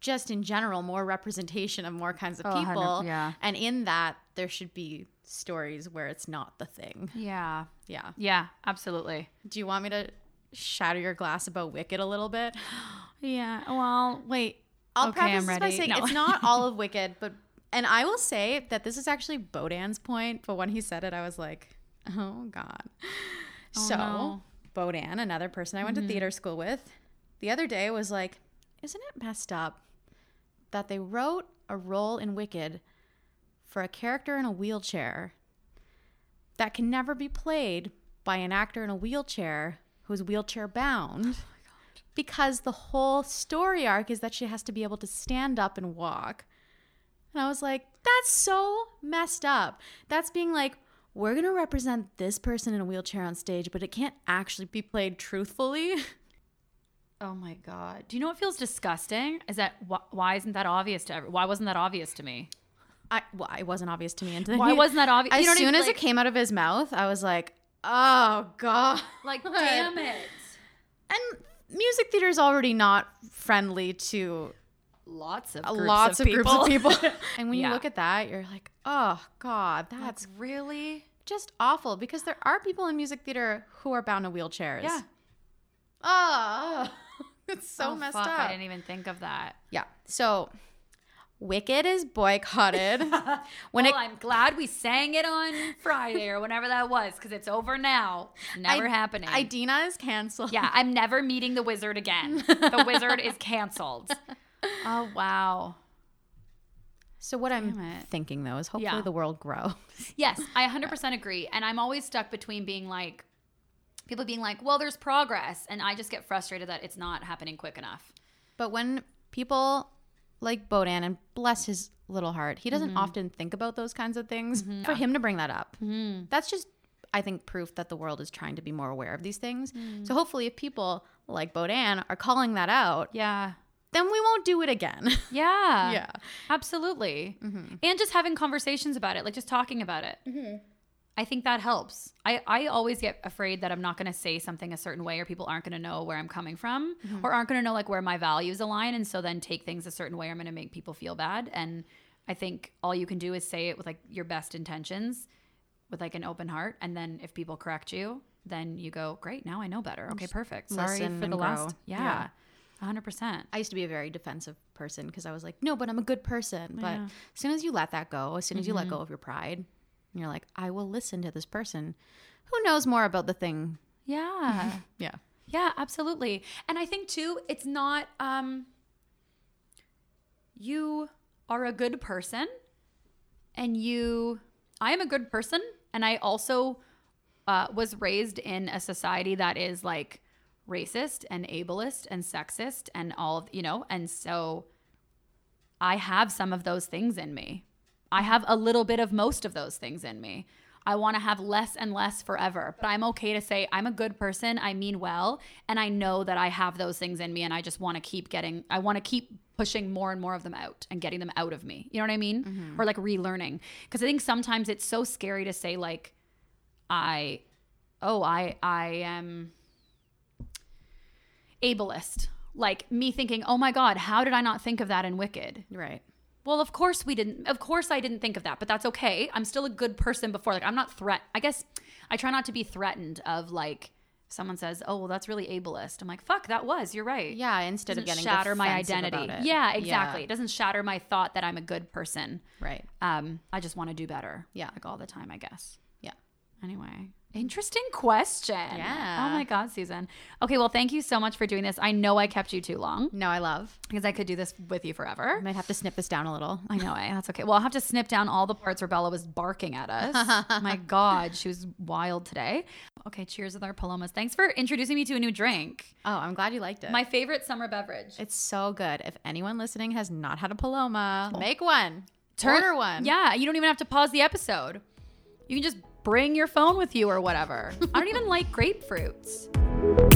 just in general more representation of more kinds of Oh, 100 people. yeah. And in that, there should be stories where it's not the thing. yeah Yeah. yeah absolutely Do you want me to shatter your glass about Wicked a little bit? yeah well wait I'll Okay, preface I'm this by saying No. it's not all of Wicked, but and I will say that this is actually Bodan's point, but when he said it, I was like, oh god. Oh, so no. Bodan, another person I went to mm-hmm. theater school with, the other day was like, isn't it messed up that they wrote a role in Wicked for a character in a wheelchair that can never be played by an actor in a wheelchair who's wheelchair bound? Oh because the whole story arc is that she has to be able to stand up and walk. And I was like, that's so messed up. That's being like, we're going to represent this person in a wheelchair on stage, but it can't actually be played truthfully. Oh my god! Do you know what feels disgusting? Is that wh- why isn't that obvious to everyone? Why wasn't that obvious to me? I, well, it wasn't obvious to me. And then Why he- wasn't that obvious? As You know what I soon mean? as Like- it came out of his mouth, I was like, oh, God. Like, damn it! And music theater is already not friendly to Lots of groups lots of, of groups of people. and when Yeah. you look at that, you're like, oh, God, that's really just awful because there are people in music theater who are bound to wheelchairs. yeah. Oh, it's so oh, messed fuck, up. I didn't even think of that. yeah. So Wicked is boycotted. when well, it I'm glad we sang it on Friday or whenever that was because it's over now. Never I- happening. Idina is canceled. yeah, I'm never meeting the wizard again. The wizard is canceled. Oh wow. So what I'm it. thinking though is hopefully Yeah. the world grows. Yes, I 100% agree. And I'm always stuck between being like, people being like, well, there's progress. And I just get frustrated that it's not happening quick enough. But when people like Bodan and bless his little heart, he Mm-hmm. doesn't often think about those kinds of things. For him to bring that up, Mm-hmm. that's just, I think, proof that the world is trying to be more aware of these things. Mm. So hopefully, if people like Bodan are calling that out, Yeah. then we won't do it again. Yeah. yeah. Absolutely. Mm-hmm. And just having conversations about it, like just talking about it. I think that helps. I, I always get afraid that I'm not going to say something a certain way or people aren't going to know where I'm coming from Mm-hmm. or aren't going to know like where my values align. And so then take things a certain way. I'm going to make people feel bad. And I think all you can do is say it with like your best intentions with like an open heart. And then if people correct you, then you go, great, now I know better. Okay, perfect. Sorry listen for the last. Yeah. 100%. I used to be a very defensive person because I was like, no, but I'm a good person. But Yeah. as soon as you let that go, as soon as you let go of your pride, and you're like, I will listen to this person who knows more about the thing. Yeah. Yeah. Yeah, absolutely. And I think too, it's not um you are a good person and you I am a good person and I also uh, was raised in a society that is like racist and ableist and sexist and all of, you know, and so I have some of those things in me. I have a little bit of most of those things in me. I want to have less and less forever, but I'm okay to say I'm a good person, I mean well, and I know that I have those things in me and I just want to keep getting I want to keep pushing more and more of them out and getting them out of me. You know what I mean? Mm-hmm. Or like relearning. Cuz I think sometimes it's so scary to say like I oh, I I am ableist. Like me thinking, "Oh my god, how did I not think of that in Wicked?" Right. Well, of course we didn't. Of course I didn't think of that, but that's okay. I'm still a good person before. Like I'm not threat. I guess I try not to be threatened of like someone says, "Oh, well, that's really ableist." I'm like, "Fuck, that was. You're right." Yeah. Instead of getting shatter my identity. Yeah, exactly. It doesn't shatter my thought that I'm a good person. Right. Um, I just want to do better. Yeah. like all the time, I guess. Yeah. Anyway, interesting question. Yeah. Oh my God, Susan. Okay, well, thank you so much for doing this. I know I kept you too long No, I love. because I could do this with you forever. I might have to snip this down a little. I know, eh? That's okay. Well, I'll have to snip down all the parts where Bella was barking at us. My God, she was wild today. Okay, cheers with our palomas. Thanks for introducing me to a new drink. Oh, I'm glad you liked it. My favorite summer beverage. it's so good. If anyone listening has not had a Paloma, make one. Turn- Order one. Yeah, you don't even have to pause the episode. You can just bring your phone with you or whatever. I don't even like grapefruits.